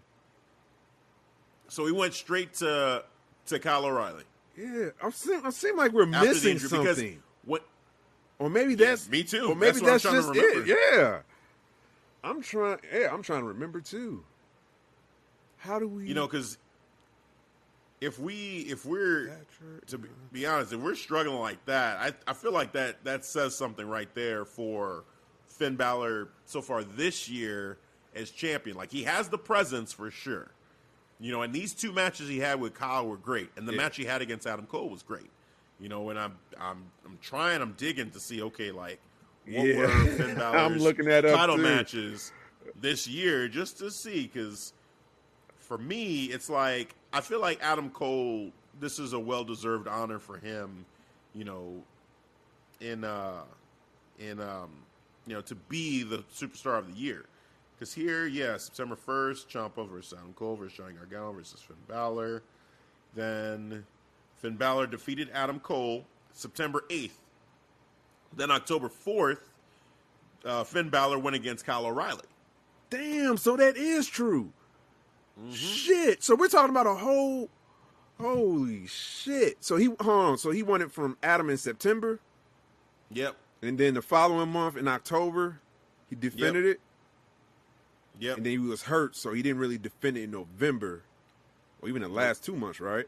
S1: So he went straight to to Kyle O'Reilly
S2: Yeah, I'm seem, I seem like we're
S1: after
S2: missing something,
S1: because what
S2: or maybe that's
S1: me too.
S2: Or maybe
S1: That's
S2: that's, just it. Yeah, I'm trying. Yeah, I'm trying to remember too. How do we?
S1: you know because if we if we're to be, be honest if we're struggling like that I I feel like that that says something right there for Finn Balor so far this year as champion like he has the presence for sure you know and these two matches he had with Kyle were great and the
S2: Yeah.
S1: match he had against Adam Cole was great you know and I'm I'm I'm trying I'm digging to see okay like what
S2: Yeah.
S1: were Finn Balor's
S2: I'm looking at
S1: title
S2: too.
S1: matches this year just to see because for me, it's like I feel like Adam Cole. This is a well-deserved honor for him, you know, in uh, in um, you know, to be the superstar of the year. Because here, yeah, September first, Ciampa versus Adam Cole versus Johnny Gargano versus Finn Balor. Then Finn Balor defeated Adam Cole September eighth. Then October fourth, uh, Finn Balor went against Kyle O'Reilly.
S2: damn. So that is true.
S1: Mm-hmm.
S2: Shit. So we're talking about a whole Holy shit! So he on. So he won it from Adam in September,
S1: Yep.
S2: and then the following month in October, he defended it,
S1: Yep.
S2: and then he was hurt, so he didn't really defend it in November, or even the last two months, right?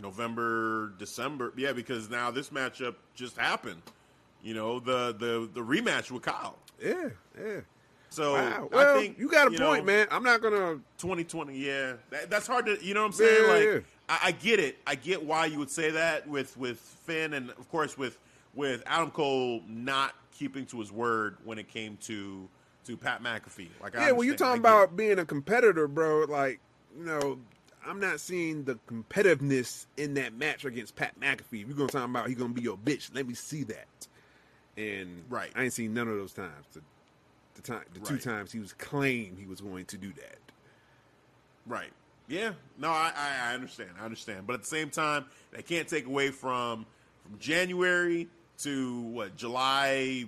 S1: November, December. Yeah, because now this matchup just happened. You know, the the the rematch with Kyle.
S2: Yeah, yeah.
S1: So
S2: Wow. Well,
S1: I think
S2: you got a
S1: you
S2: point,
S1: know,
S2: man. I'm not gonna.
S1: 2020, yeah, that, that's hard to. You know what I'm saying?
S2: Yeah,
S1: like,
S2: yeah.
S1: I, I get it. I get why you would say that with with Finn, and of course with with Adam Cole not keeping to his word when it came to to Pat McAfee. Like, I
S2: Yeah, when you're talking about being a competitor, bro, like you know, I'm not seeing the competitiveness in that match against Pat McAfee. If you're gonna talk about he gonna be your bitch, let me see that. And
S1: Right.
S2: I ain't seen none of those times. The, the time, the two times he was claimed he was going to do that.
S1: Right. Yeah. No, I, I, I understand. I understand. But at the same time, they can't take away from from January to what July,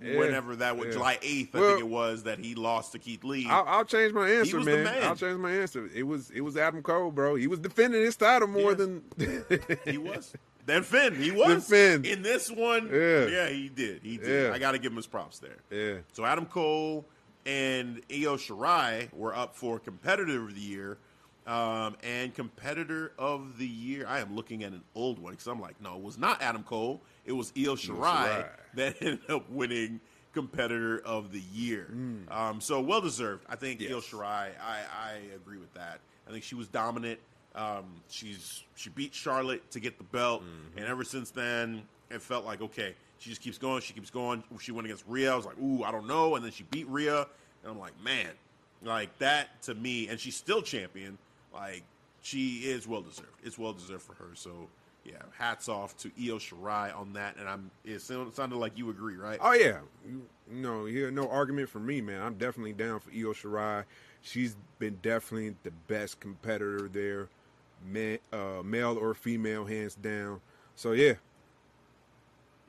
S2: Yeah.
S1: whenever that was
S2: Yeah.
S1: July eighth, I
S2: Well-
S1: think it was that he lost to Keith Lee.
S2: I'll, I'll change my answer, man.
S1: man.
S2: I'll change my answer. It was it was Adam Cole, bro. He was defending his title more
S1: Yeah.
S2: than
S1: he was. Then Finn, he was.
S2: Finn.
S1: in this one.
S2: Yeah.
S1: yeah, he did. He did.
S2: Yeah.
S1: I got to give him his props there.
S2: yeah.
S1: So Adam Cole and Io Shirai were up for competitor of the year. Um, and competitor of the year, I am looking at an old one because I'm like, no, it was not Adam Cole. It was Io Shirai,
S2: Shirai.
S1: that ended up winning competitor of the year. Um, so well deserved. I think Io
S2: Mm.
S1: Shirai. I, I agree with that. I think she was dominant. Um, she's she beat Charlotte to get the belt,
S2: Mm-hmm.
S1: and ever since then, it felt like okay, she just keeps going. She keeps going. She went against Rhea. I was like, ooh, I don't know, and then she beat Rhea, and I'm like, man, like that to me, and she's still champion. Like she is well deserved. It's well deserved for her. So yeah, hats off to Io Shirai on that. And I'm it sounded like you agree, right?
S2: Oh yeah, you, no, yeah, no argument for me, man. I'm definitely down for Io Shirai. She's been definitely the best competitor there, man, uh, male or female, hands down. So yeah,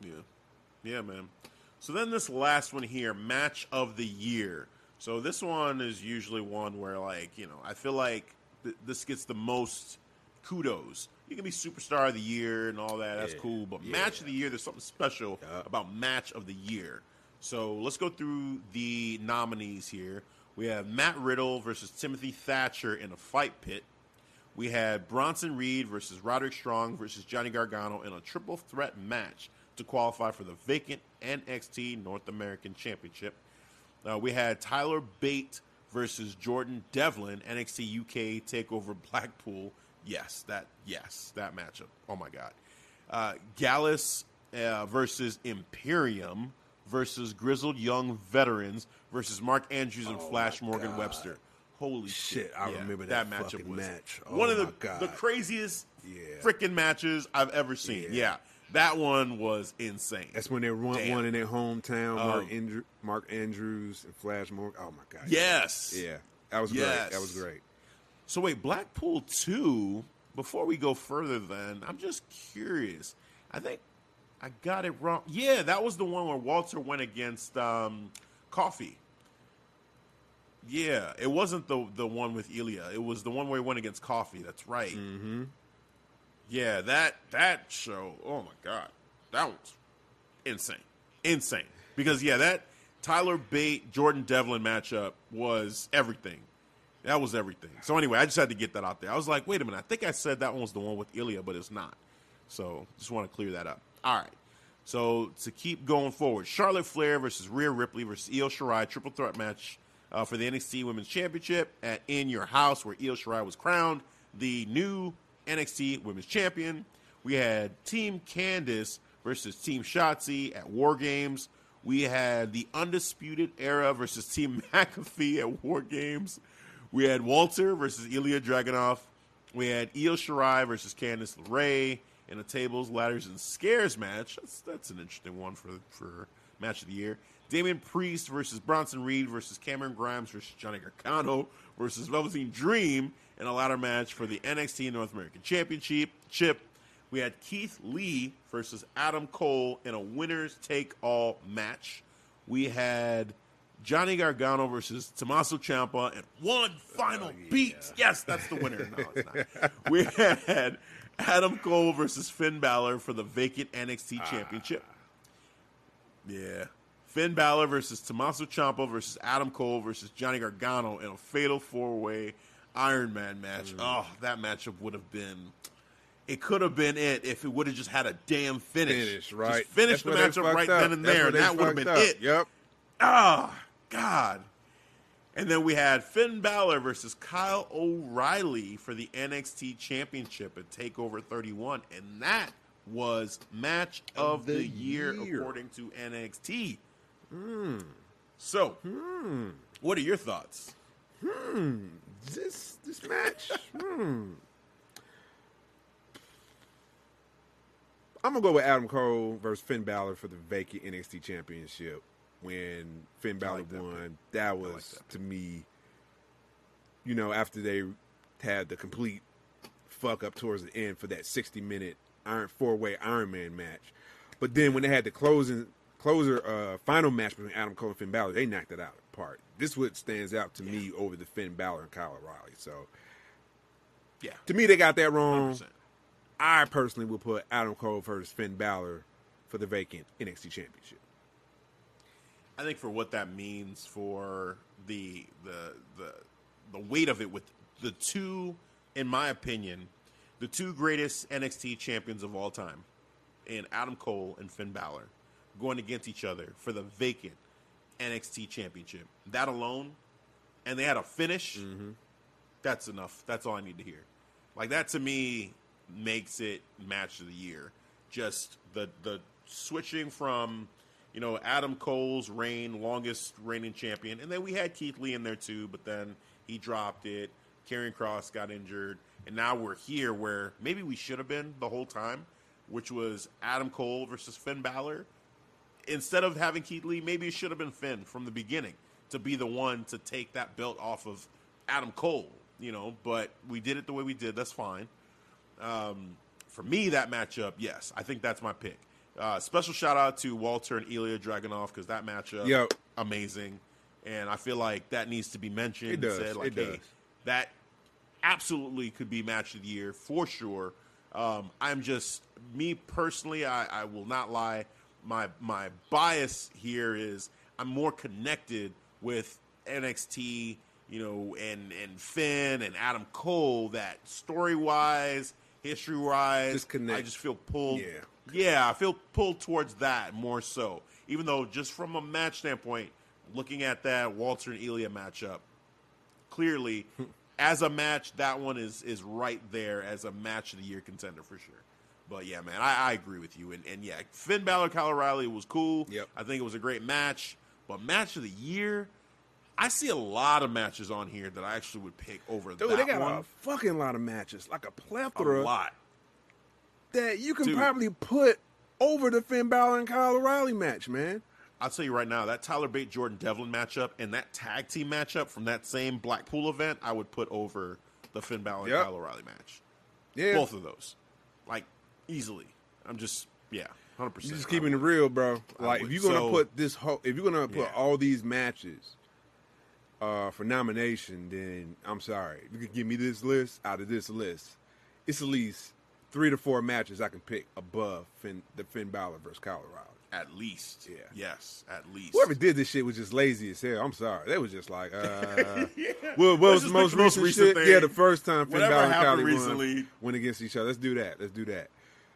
S1: Yeah. Yeah, man. So then this last one here, match of the year. So this one is usually one where like, you know, I feel like th- this gets the most kudos. You can be superstar of the year and all that. That's
S2: Yeah,
S1: cool, but
S2: yeah.
S1: match of the year, there's something special
S2: Yeah.
S1: about match of the year. So let's go through the nominees here. We have Matt Riddle versus Timothy Thatcher in a fight pit. We had Bronson Reed versus Roderick Strong versus Johnny Gargano in a triple threat match to qualify for the vacant NXT North American Championship. Uh, we had Tyler Bate versus Jordan Devlin, NXT UK Takeover Blackpool. Yes, that yes, that matchup. Oh my god. Uh, Gallus uh, versus Imperium versus Grizzled Young Veterans versus Mark Andrews and
S2: Oh
S1: Flash Morgan
S2: God.
S1: Webster. Holy
S2: Shit, I remember that fucking match. Oh
S1: one of the,
S2: God.
S1: the craziest
S2: Yeah.
S1: freaking matches I've ever seen.
S2: Yeah.
S1: Yeah. that one was insane.
S2: that's when they won
S1: Damn.
S2: one in their hometown. Mark,
S1: Um,
S2: Andrew, Mark Andrews and Flash Morgan. Oh my god.
S1: yes.
S2: Yeah, that was
S1: Yes.
S2: great. That was great.
S1: So wait, Blackpool two. Before we go further, then I'm just curious. I think I got it wrong. Yeah, that was the one where Walter went against um, Coffey. Yeah, it wasn't the the one with Ilya. It was the one where he went against Coffey. That's right.
S2: Mm-hmm.
S1: Yeah, that that show. Oh my god, that was insane, insane. Because yeah, that Tyler Bate Jordan Devlin matchup was everything. That was everything. So anyway, I just had to get that out there. I was like, wait a minute, I think I said that one was the one with Ilya, but it's not. So just want to clear that up. All right. So to keep going forward, Charlotte Flair versus Rhea Ripley versus Io Shirai triple threat match uh, for the NXT Women's Championship at In Your House, where Io Shirai was crowned the new NXT Women's Champion. We had Team Candice versus Team Shotzi at War Games. We had the Undisputed Era versus Team McAfee at War Games. We had Walter versus Ilya Dragunov. We had Io Shirai versus Candice LeRae in a tables, ladders, and scares match. That's that's an interesting one for for match of the year. Damian Priest versus Bronson Reed versus Cameron Grimes versus Johnny Gargano versus Velveteen Dream in a ladder match for the NXT North American Championship. Chip. We had Keith Lee versus Adam Cole in a winners take all match. We had Johnny Gargano versus Tommaso Ciampa, and one final
S2: Oh, yeah.
S1: beat. Yes, that's the winner. No, it's not. we had Adam Cole versus Finn Balor for the vacant NXT
S2: Ah.
S1: Championship. Yeah. Finn Balor versus Tommaso Ciampa versus Adam Cole versus Johnny Gargano in a fatal four way Iron Man match.
S2: Mm.
S1: Oh, that matchup would have been. It could have been it if it would have just had a damn finish.
S2: Finish, right?
S1: Just finish
S2: That's
S1: the matchup right
S2: up.
S1: then and
S2: That's
S1: there, and that would have been
S2: up.
S1: it.
S2: Yep.
S1: Ah, God. And then we had Finn Balor versus Kyle O'Reilly for the NXT Championship at Takeover 31, and that was match of,
S2: Of
S1: the,
S2: the
S1: year,
S2: year.
S1: according to NXT. Hmm. So, hmm. what are your thoughts? Hmm.
S2: This this match. hmm. I'm gonna go with Adam Cole versus Finn Balor for the vacant NXT Championship. When Finn Balor
S1: like that
S2: won, that was
S1: like that
S2: to me. You know, after they had the complete fuck up towards the end for that 60 minute Iron four way Iron Man match, but then when they had the closing closer uh, final match between Adam Cole and Finn Balor, they knocked it out of the park. This what stands out to me over the Finn Balor and Kyle O'Reilly. So
S1: Yeah,
S2: to me, they got that wrong.
S1: 100%.
S2: I personally would put Adam Cole versus Finn Balor for the vacant NXT Championship.
S1: I think for what that means for the the the the weight of it with the two, in my opinion, the two greatest NXT champions of all time, in Adam Cole and Finn Balor, going against each other for the vacant NXT championship. That alone, and they had a finish. Mm-hmm. That's enough. That's all I need to hear. Like that to me makes it match of the year. Just the the switching from you know Adam Cole's reign, longest reigning champion, and then we had Keith Lee in there too, but then he dropped it. Karrion Cross got injured, and now we're here where maybe we should have been the whole time, which was Adam Cole versus Finn Balor. Instead of having Keith Lee, maybe it should have been Finn from the beginning to be the one to take that belt off of Adam Cole, you know. But we did it the way we did. That's fine. Um, for me, that matchup, yes, I think that's my pick. Uh, special shout out to Walter and Ilya Dragunov because that matchup,
S2: Yep.
S1: amazing, and I feel like that needs to be mentioned.
S2: It does,
S1: Said, like,
S2: it
S1: hey,
S2: does.
S1: that absolutely could be match of the year for sure. Um, I'm just me personally. I, I will not lie. My my bias here is I'm more connected with NXT, you know, and and Finn and Adam Cole. That story wise, history wise, I just feel pulled.
S2: Yeah.
S1: yeah, I feel pulled towards that more so. Even though just from a match standpoint, looking at that Walter and Ilya matchup, clearly as a match, that one is is right there as a match of the year contender for sure. But yeah, man, I, I agree with you. And, and yeah, Finn Balor, Kyle O'Reilly was cool.
S2: Yep.
S1: I think it was a great match. But match of the year, I see a lot of matches on here that I actually would pick over
S2: Dude,
S1: that
S2: they got
S1: one.
S2: a fucking lot of matches, like a
S1: A
S2: plethora
S1: lot.
S2: that you can
S1: Dude.
S2: probably put over the Finn Balor and Kyle O'Reilly match, man.
S1: I'll tell you right now, that Tyler Bate Jordan Devlin matchup and that tag team matchup from that same Blackpool event, I would put over the Finn Balor and
S2: Yep.
S1: Kyle O'Reilly match.
S2: Yeah,
S1: Both of those, easily. I'm just yeah, hundred
S2: you
S1: percent.
S2: just keeping it real, bro. Like if you're gonna
S1: So-
S2: put this whole, if you're gonna put
S1: Yeah.
S2: all these matches uh, for nomination, then I'm sorry. If You could give me this list out of this list. It's at least three to four matches I can pick above Finn, the Finn Balor versus O'Reilly.
S1: at least.
S2: Yeah.
S1: Yes, at least.
S2: Whoever did this shit was just lazy as hell. I'm sorry. They was just like, uh,
S1: Yeah.
S2: what, what was the most
S1: most
S2: recent,
S1: recent
S2: shit?
S1: thing.
S2: Yeah, the first time Finn
S1: Whatever
S2: Balor and
S1: recently.
S2: won, went against each other. Let's do that. Let's do that.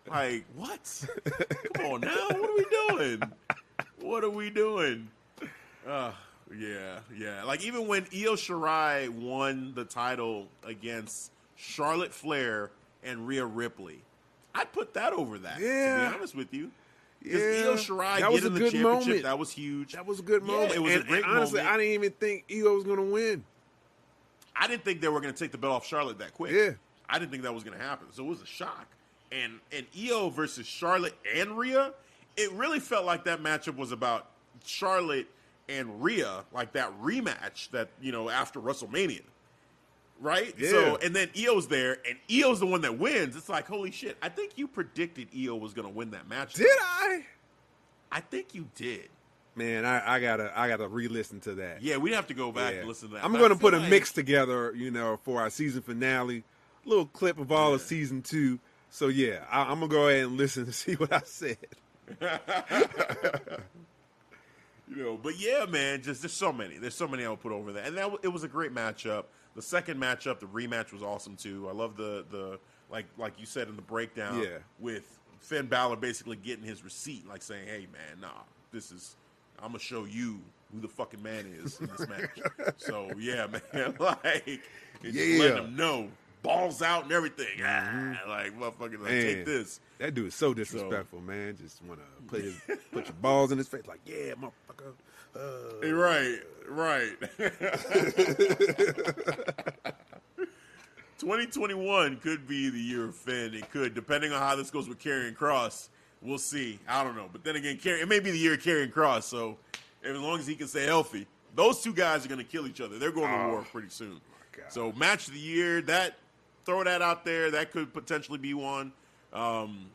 S1: Like what? Come on now. What are we doing? What are we doing? Uh, yeah, yeah. Like even when Io Shirai won the title against Charlotte Flair and Rhea Ripley, I'd put that over that.
S2: Yeah, To
S1: be honest with you. Because
S2: Yeah.
S1: Io Shirai
S2: That was
S1: getting
S2: a
S1: the championship,
S2: moment.
S1: that was huge.
S2: That was a good
S1: Yeah,
S2: moment.
S1: it was a great
S2: honestly,
S1: moment.
S2: I didn't even think Io was going to win.
S1: I didn't think they were going to take the belt off Charlotte that quick.
S2: Yeah.
S1: I didn't think that was going to happen. So it was a shock. And and Io versus Charlotte and Rhea, it really felt like that matchup was about Charlotte and Rhea, like that rematch that you know after WrestleMania, right?
S2: Yeah.
S1: So and then Io's there, and Io's the one that wins. It's like holy shit! I think you predicted Io was going to win that match.
S2: Did I?
S1: I think you did.
S2: Man, I, I gotta I gotta re-listen to that.
S1: Yeah, we'd have to go back
S2: Yeah.
S1: and listen to that.
S2: I'm
S1: But
S2: going to
S1: feel
S2: put a mix together, you know, for our season finale. Little clip of all of season two. So yeah, I, I'm gonna go ahead and listen to see what I said.
S1: You know, but yeah, man, just there's so many. There's so many I would put over there, and that it was a great matchup. The second matchup, the rematch, was awesome too. I love the the like like you said in the breakdown
S2: Yeah.
S1: with Finn Balor basically getting his receipt, like saying, "Hey, man, nah, this is I'm gonna show you who the fucking man is in this match." so yeah, man, like and just
S2: Yeah.
S1: letting them know, balls out and everything. Ah, like motherfucker, like, take this.
S2: That dude is so disrespectful, man. Just want to put his put your balls in his face, like yeah, motherfucker. Uh,
S1: Right, right. 2021 could be the year of Finn. It could, depending on how this goes with Karrion Cross. We'll see. I don't know. But then again, it may be the year of Karrion Cross. So as long as he can stay healthy, those two guys are going to kill each other. They're going to
S2: Oh,
S1: war pretty soon. So match of the year, that throw that out there. That could potentially be one. Um,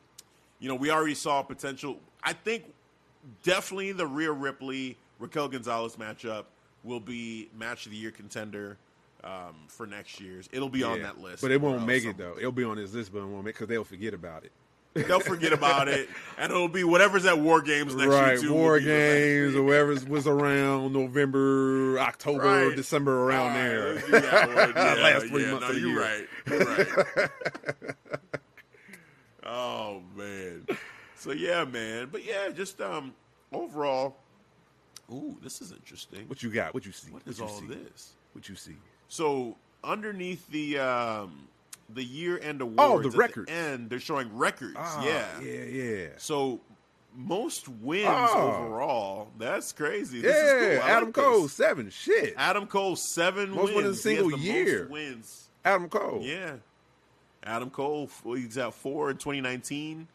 S1: you know, we already saw potential. I think definitely the Rhea Ripley Raquel Gonzalez matchup will be match of the year contender um, for next year's. It'll be on that list,
S2: but it won't
S1: Uh,
S2: make it though. It'll be on his list, but it won't make because they'll forget about it.
S1: They'll forget about it, and it'll be whatever's at War Games next
S2: right,
S1: year too.
S2: War
S1: will be the match.
S2: Games or whatever was around November, October,
S1: Right.
S2: December, around
S1: right,
S2: there.
S1: that. Yeah,
S2: Last three
S1: yeah,
S2: months
S1: no,
S2: of
S1: you're
S2: year.
S1: right. You're right. oh man. So yeah, man. But yeah, just um overall. Ooh, this is interesting.
S2: What you got? What you see?
S1: What is
S2: you
S1: all
S2: see?
S1: this?
S2: What you see?
S1: So underneath the um the year end awards,
S2: Oh, the records.
S1: and they're showing records.
S2: Ah,
S1: yeah.
S2: yeah, yeah.
S1: So most wins
S2: Oh.
S1: overall. That's crazy. This
S2: Yeah,
S1: is cool.
S2: Adam
S1: like
S2: Cole
S1: this.
S2: seven. Shit,
S1: Adam Cole seven
S2: Most
S1: wins.
S2: wins in a single year.
S1: wins.
S2: Adam Cole.
S1: Yeah. Adam Cole, he's at four in 2019.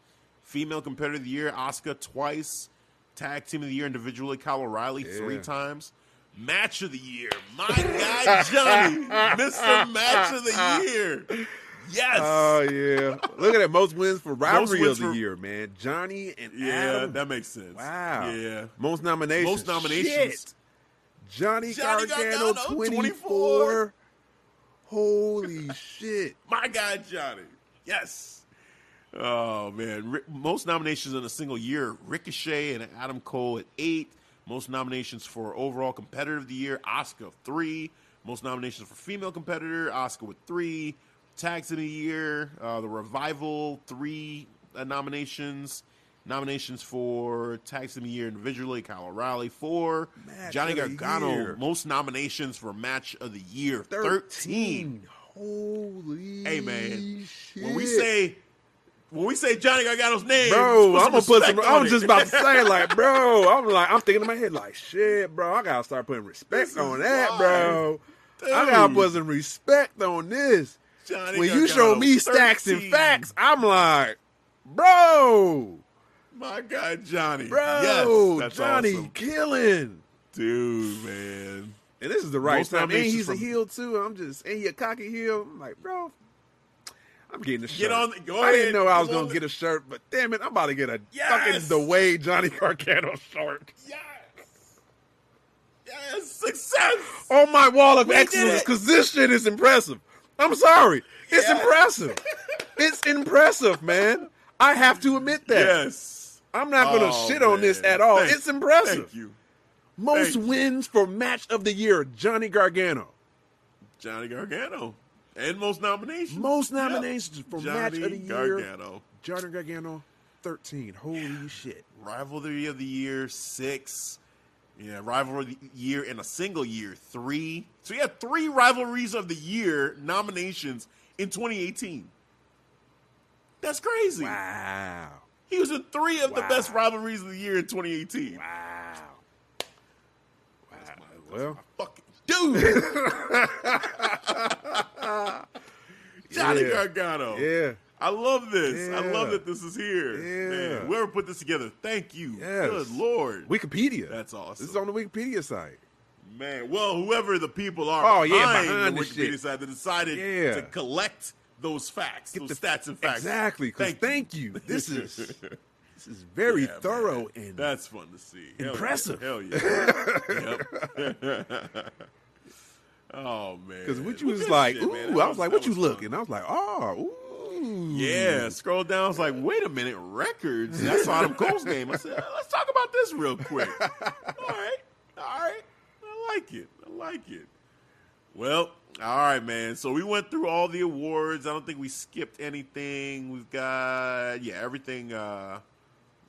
S1: Female competitor of the year, Asuka twice. Tag team of the year individually, Kyle O'Reilly three times. Match of the year, my guy Johnny, Mr. Match of the Year. Yes.
S2: Oh yeah, look at that most wins for rivalry
S1: wins
S2: of the
S1: for-
S2: year, man. Johnny and
S1: yeah,
S2: Adam.
S1: that makes sense.
S2: wow.
S1: Yeah.
S2: most nominations.
S1: Most nominations.
S2: Shit. Johnny,
S1: Johnny
S2: Gargano,
S1: Gargano,
S2: 24.
S1: 24.
S2: Holy shit.
S1: My God, Johnny. Yes. Oh man, most nominations in a single year: Ricochet and Adam Cole at eight. Most nominations for overall competitor of the year: Asuka three. Most nominations for female competitor: Asuka with three. Tags of the year: uh, the Revival three uh, nominations. Nominations for tags of the year individually: Kyle O'Reilly four.
S2: Match
S1: Johnny Gargano
S2: year.
S1: most nominations for match of the year: thirteen.
S2: 13. Holy
S1: Hey man,
S2: shit.
S1: when we say when we say Johnny Gargano's name,
S2: Bro, I'm gonna put some. I was just about to say, like, bro, I'm like, I'm thinking in my head, like, shit, bro, I gotta start putting respect
S1: This
S2: on that,
S1: live.
S2: bro. I gotta put some respect on this.
S1: Johnny
S2: when you show me stacks
S1: 13.
S2: and facts, I'm like, bro,
S1: My guy Johnny,
S2: bro,
S1: yes,
S2: Johnny
S1: awesome.
S2: killing.
S1: dude, man.
S2: And this is the right
S1: Most
S2: time. And he's a heel too. I'm just, and he a cocky heel. I'm like, bro, I'm getting a shirt.
S1: Get on- go
S2: I didn't know I was gonna
S1: on.
S2: get a shirt, but damn it, I'm about to get a
S1: Yes!
S2: fucking the way Johnny Gargano shirt.
S1: Yes, yes, success.
S2: on my wall of
S1: We
S2: excellence because this shit is impressive. I'm sorry. It's
S1: Yeah.
S2: impressive. It's impressive, man. I have to admit that.
S1: Yes,
S2: I'm not going to
S1: Oh,
S2: shit on this at all.
S1: Thank-
S2: it's impressive.
S1: Thank you,
S2: Most
S1: Thank you.
S2: wins for match of the year, Johnny Gargano.
S1: Johnny Gargano, and most nominations.
S2: Most
S1: Yep.
S2: nominations for match of the year, Johnny
S1: Gargano.
S2: Johnny Gargano, 13. Holy shit.
S1: Rivalry of the year six. Yeah, rivalry year in a single year three. So he had three rivalries of the year nominations in 2018. That's crazy.
S2: Wow.
S1: He was in three of the best rivalries of the year in 2018.
S2: Wow. Wow. Well,
S1: Fucking dude, Johnny
S2: Yeah.
S1: Gargano.
S2: yeah.
S1: I love this. I love that this is here.
S2: Yeah.
S1: Man, whoever put this together, thank you.
S2: Yes.
S1: Good lord.
S2: Wikipedia.
S1: That's awesome.
S2: This is on the Wikipedia site.
S1: Man, well, whoever the people are
S2: Oh, yeah,
S1: behind, the Wikipedia
S2: shit.
S1: side that decided
S2: Yeah.
S1: to collect those facts,
S2: Get
S1: those
S2: the-
S1: stats and facts.
S2: Exactly.
S1: Thank
S2: thank, you. This is This is very
S1: Yeah,
S2: thorough
S1: man.
S2: and
S1: that's fun to see. Hell yeah.
S2: Impressive.
S1: Hell yeah. yep. oh man.
S2: because what you was like,
S1: shit,
S2: ooh, I was like, what you
S1: fun.
S2: looking? I was like, oh, ooh,
S1: Yeah, scroll down. I was like, wait a minute, records. That's Adam Cole's name. I said, let's talk about this real quick. all right, all right. I like it. I like it. Well, all right, man. So we went through all the awards. I don't think we skipped anything. We've got yeah, everything. Uh,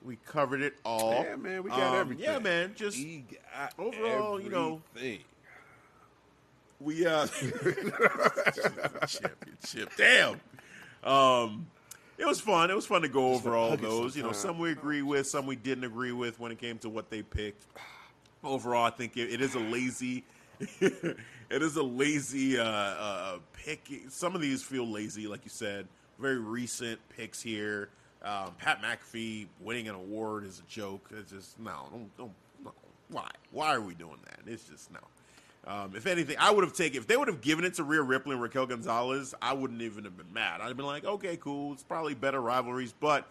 S1: we covered it all.
S2: Yeah, man, we got
S1: Um,
S2: everything.
S1: Yeah, man. Just Overall, you know,
S2: everything.
S1: we uh championship. Damn. Um it was fun. It was fun to go over all those. You know, some we agree with, some we didn't agree with when it came to what they picked. Overall, I think it, it is a lazy it is a lazy uh, uh pick. Some of these feel lazy, like you said. Very recent picks here. Um, Pat McAfee winning an award is a joke. It's just no, don't, don't, no. Why? Why are we doing that? It's just no. Um, if anything, I would have taken if they would have given it to Rhea Ripley and Raquel Gonzalez, I wouldn't even have been mad. I'd have been like, okay, cool. It's probably better rivalries, but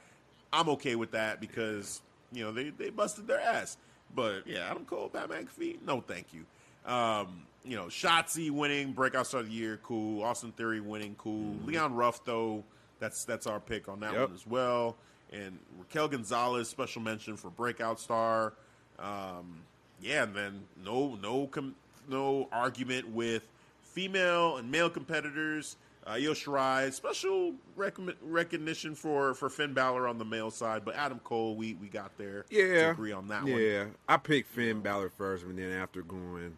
S1: I'm okay with that because you know they, they busted their ass. But yeah, Adam Cole, Pat McAfee, no, thank you. Um, you know, Shotzi winning breakout star of the year, cool. Austin Theory winning, cool. Leon Ruff though, that's that's our pick on that
S2: Yep.
S1: one as well. And Raquel Gonzalez, special mention for breakout star. Um, yeah, and then no no com- no argument with female and male competitors. Uh, Io Shirai, special rec- recognition for, for Finn Balor on the male side, but Adam Cole, we, we got there. to
S2: Yeah,
S1: agree on that
S2: yeah.
S1: one.
S2: Yeah, I picked Finn Balor first, and then after going,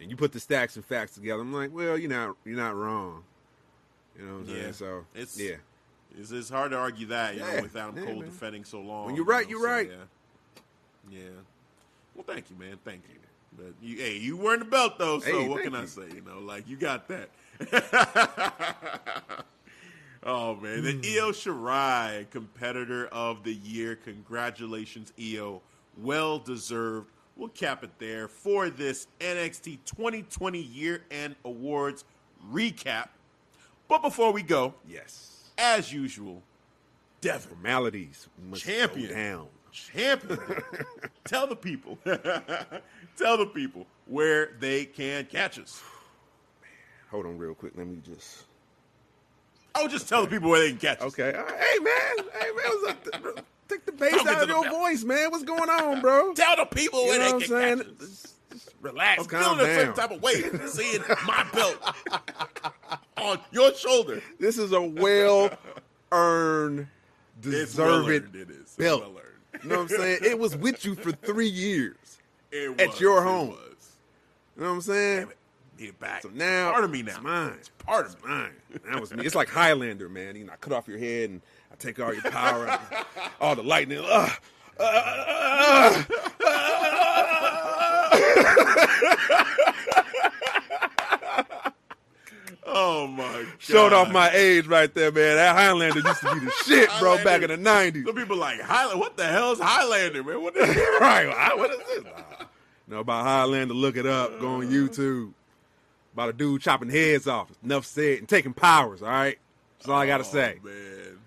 S2: and you put the stacks and facts together, I'm like, well, you're not you're not wrong. You know what I'm
S1: Yeah.
S2: saying? So
S1: It's-
S2: yeah,
S1: It's, it's hard to argue that, you
S2: Yeah,
S1: know, with Adam
S2: yeah,
S1: Cole
S2: man.
S1: defending so long.
S2: When you're
S1: you
S2: right,
S1: know,
S2: you're
S1: so,
S2: right.
S1: Yeah. Yeah. Well, thank you, man. Thank you. But you, hey, you wearing the belt though, so
S2: Hey,
S1: what can I say? You know, like you got that. oh man, the
S2: Hmm.
S1: Io Shirai Competitor of the Year. Congratulations, Io. Well deserved. We'll cap it there for this NXT 2020 Year End Awards recap. But before we go,
S2: yes.
S1: as usual, Devin,
S2: Formalities must
S1: Champion.
S2: go down.
S1: Champion. Tell the people. Tell the people where they can catch us.
S2: Hold on, real quick. Let me just.
S1: Oh, just tell the people where they can catch us.
S2: Okay. Right. Hey man. Hey man. What's up? Take the bass out of your voice, man. What's going on, bro?
S1: Tell the people
S2: You
S1: where
S2: know
S1: they
S2: what
S1: can
S2: I'm saying?
S1: catch us.
S2: Just, just relax.
S1: Oh, I'm
S2: calm
S1: feeling a certain type of way seeing my belt on your shoulder.
S2: This is a well earned,
S1: well
S2: deserved
S1: earned. It is. It's
S2: belt. You know what I'm saying? It was with you for three years.
S1: It
S2: At
S1: was,
S2: your home.
S1: was.
S2: You know what I'm saying?
S1: Damn it. Need back.
S2: So now
S1: part of me now.
S2: It's mine.
S1: It's part of
S2: It's mine. That was me. It's like Highlander, man. You know, I cut off your head and I take all your power, all the lightning. Uh, uh, uh,
S1: Oh my god.
S2: Showed off my age right there, man. That Highlander used to be the shit, bro, back in the '90s.
S1: Some people like Highlander. What the hell is Highlander, man? What is
S2: right. I- What is this? Know about Highlander? Look it up. Go on YouTube. About a dude chopping heads off. Enough said. And taking powers. All right. That's all I gotta oh, say.
S1: Oh, man.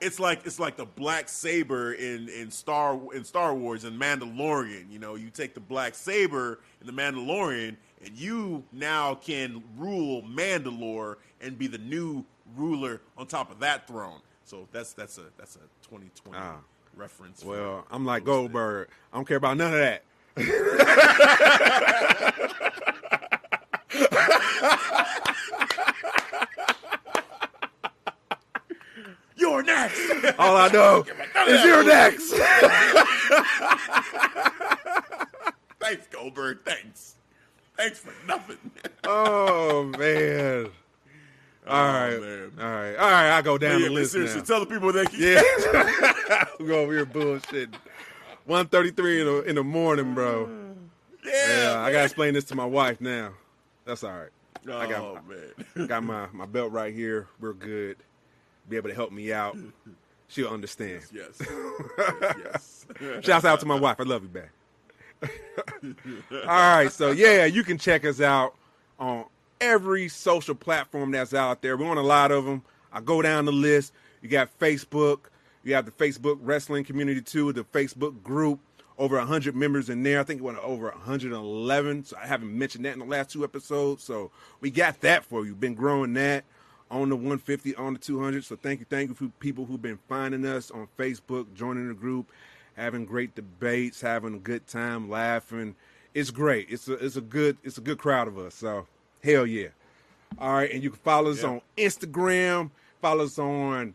S1: It's like it's like the black saber in, in Star in Star Wars and Mandalorian. You know, you take the black saber in the Mandalorian, and you now can rule Mandalore and be the new ruler on top of that throne. So that's that's a that's a 2020
S2: Ah.
S1: reference.
S2: Well, I'm like Goldberg. I don't care about none of that.
S1: You're next.
S2: All I know is you're next.
S1: Thanks, Goldberg. Thanks. Thanks for nothing.
S2: oh man. All oh, right.
S1: Oh, man.
S2: All right. All right. I go down
S1: yeah,
S2: the list
S1: seriously,
S2: now.
S1: tell the people they can.
S2: Yeah. we go over here bullshitting. 1.33 in the in the morning, bro.
S1: Yeah,
S2: Yeah, I gotta explain this to my wife now. That's all right. I got
S1: oh man.
S2: got my, my belt right here. We're good. Be able to help me out. She'll understand.
S1: yes. yes. yes.
S2: Shouts out to my wife. I love you back. All right, so yeah, you can check us out on every social platform that's out there. We're on a lot of them. I go down the list. You got Facebook, You have the Facebook wrestling community too, the Facebook group. Over 100 members in there. I think it went over 111. So I haven't mentioned that in the last two episodes. So we got that for you. Been growing that on the 150, on the 200. So thank you, thank you for people who've been finding us on Facebook, joining the group, having great debates, having a good time, laughing. It's great. It's a it's a good it's a good crowd of us. So hell yeah. All right, and you can follow us
S1: Yeah.
S2: on Instagram, follow us on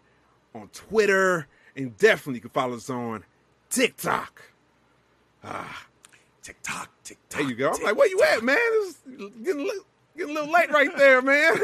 S2: on Twitter, and definitely you can follow us on TikTok.
S1: Ah, TikTok, TikTok.
S2: There you go. I'm like, where you at, man? It's getting a little, getting a little late right there, man.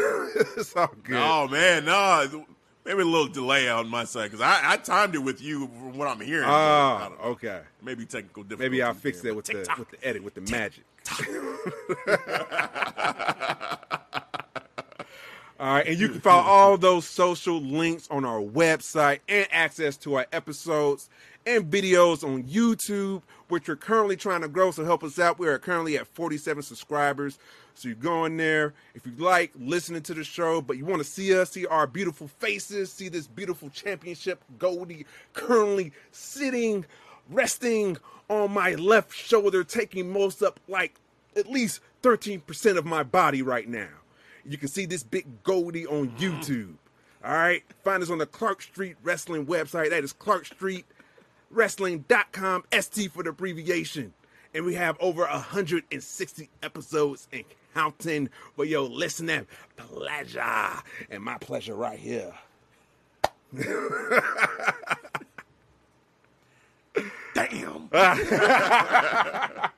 S2: it's all good.
S1: Oh man, no, maybe a little delay on my side because I, I timed it with you from what I'm hearing.
S2: Oh, okay.
S1: Maybe technical difficulties.
S2: Maybe I'll fix that with the with the edit with the magic. all right, and you can follow all those social links on our website and access to our episodes and videos on YouTube, which we're currently trying to grow. So help us out. We are currently at 47 subscribers. So you go in there if you like listening to the show, but you want to see us, see our beautiful faces, see this beautiful championship Goldie currently sitting, resting on my left shoulder, taking most up like at least 13% of my body right now. You can see this big Goldie on mm. YouTube. All right. Find us on the Clark Street Wrestling website. That is Clark Street wrestling.com st for the abbreviation and we have over 160 episodes and counting for your listening pleasure and my pleasure right here
S1: Damn.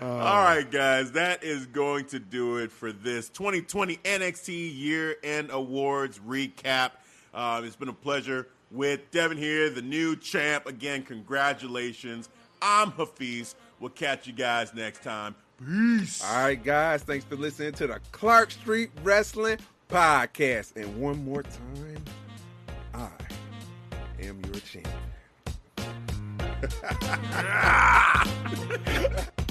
S1: All right, guys, that is going to do it for this 2020 NXT Year End Awards recap. Uh, it's been a pleasure with Devin here, the new champ. Again, congratulations. I'm Hafiz. We'll catch you guys next time. Peace.
S2: all right guys thanks for listening to the clark street wrestling podcast and one more time i am your champion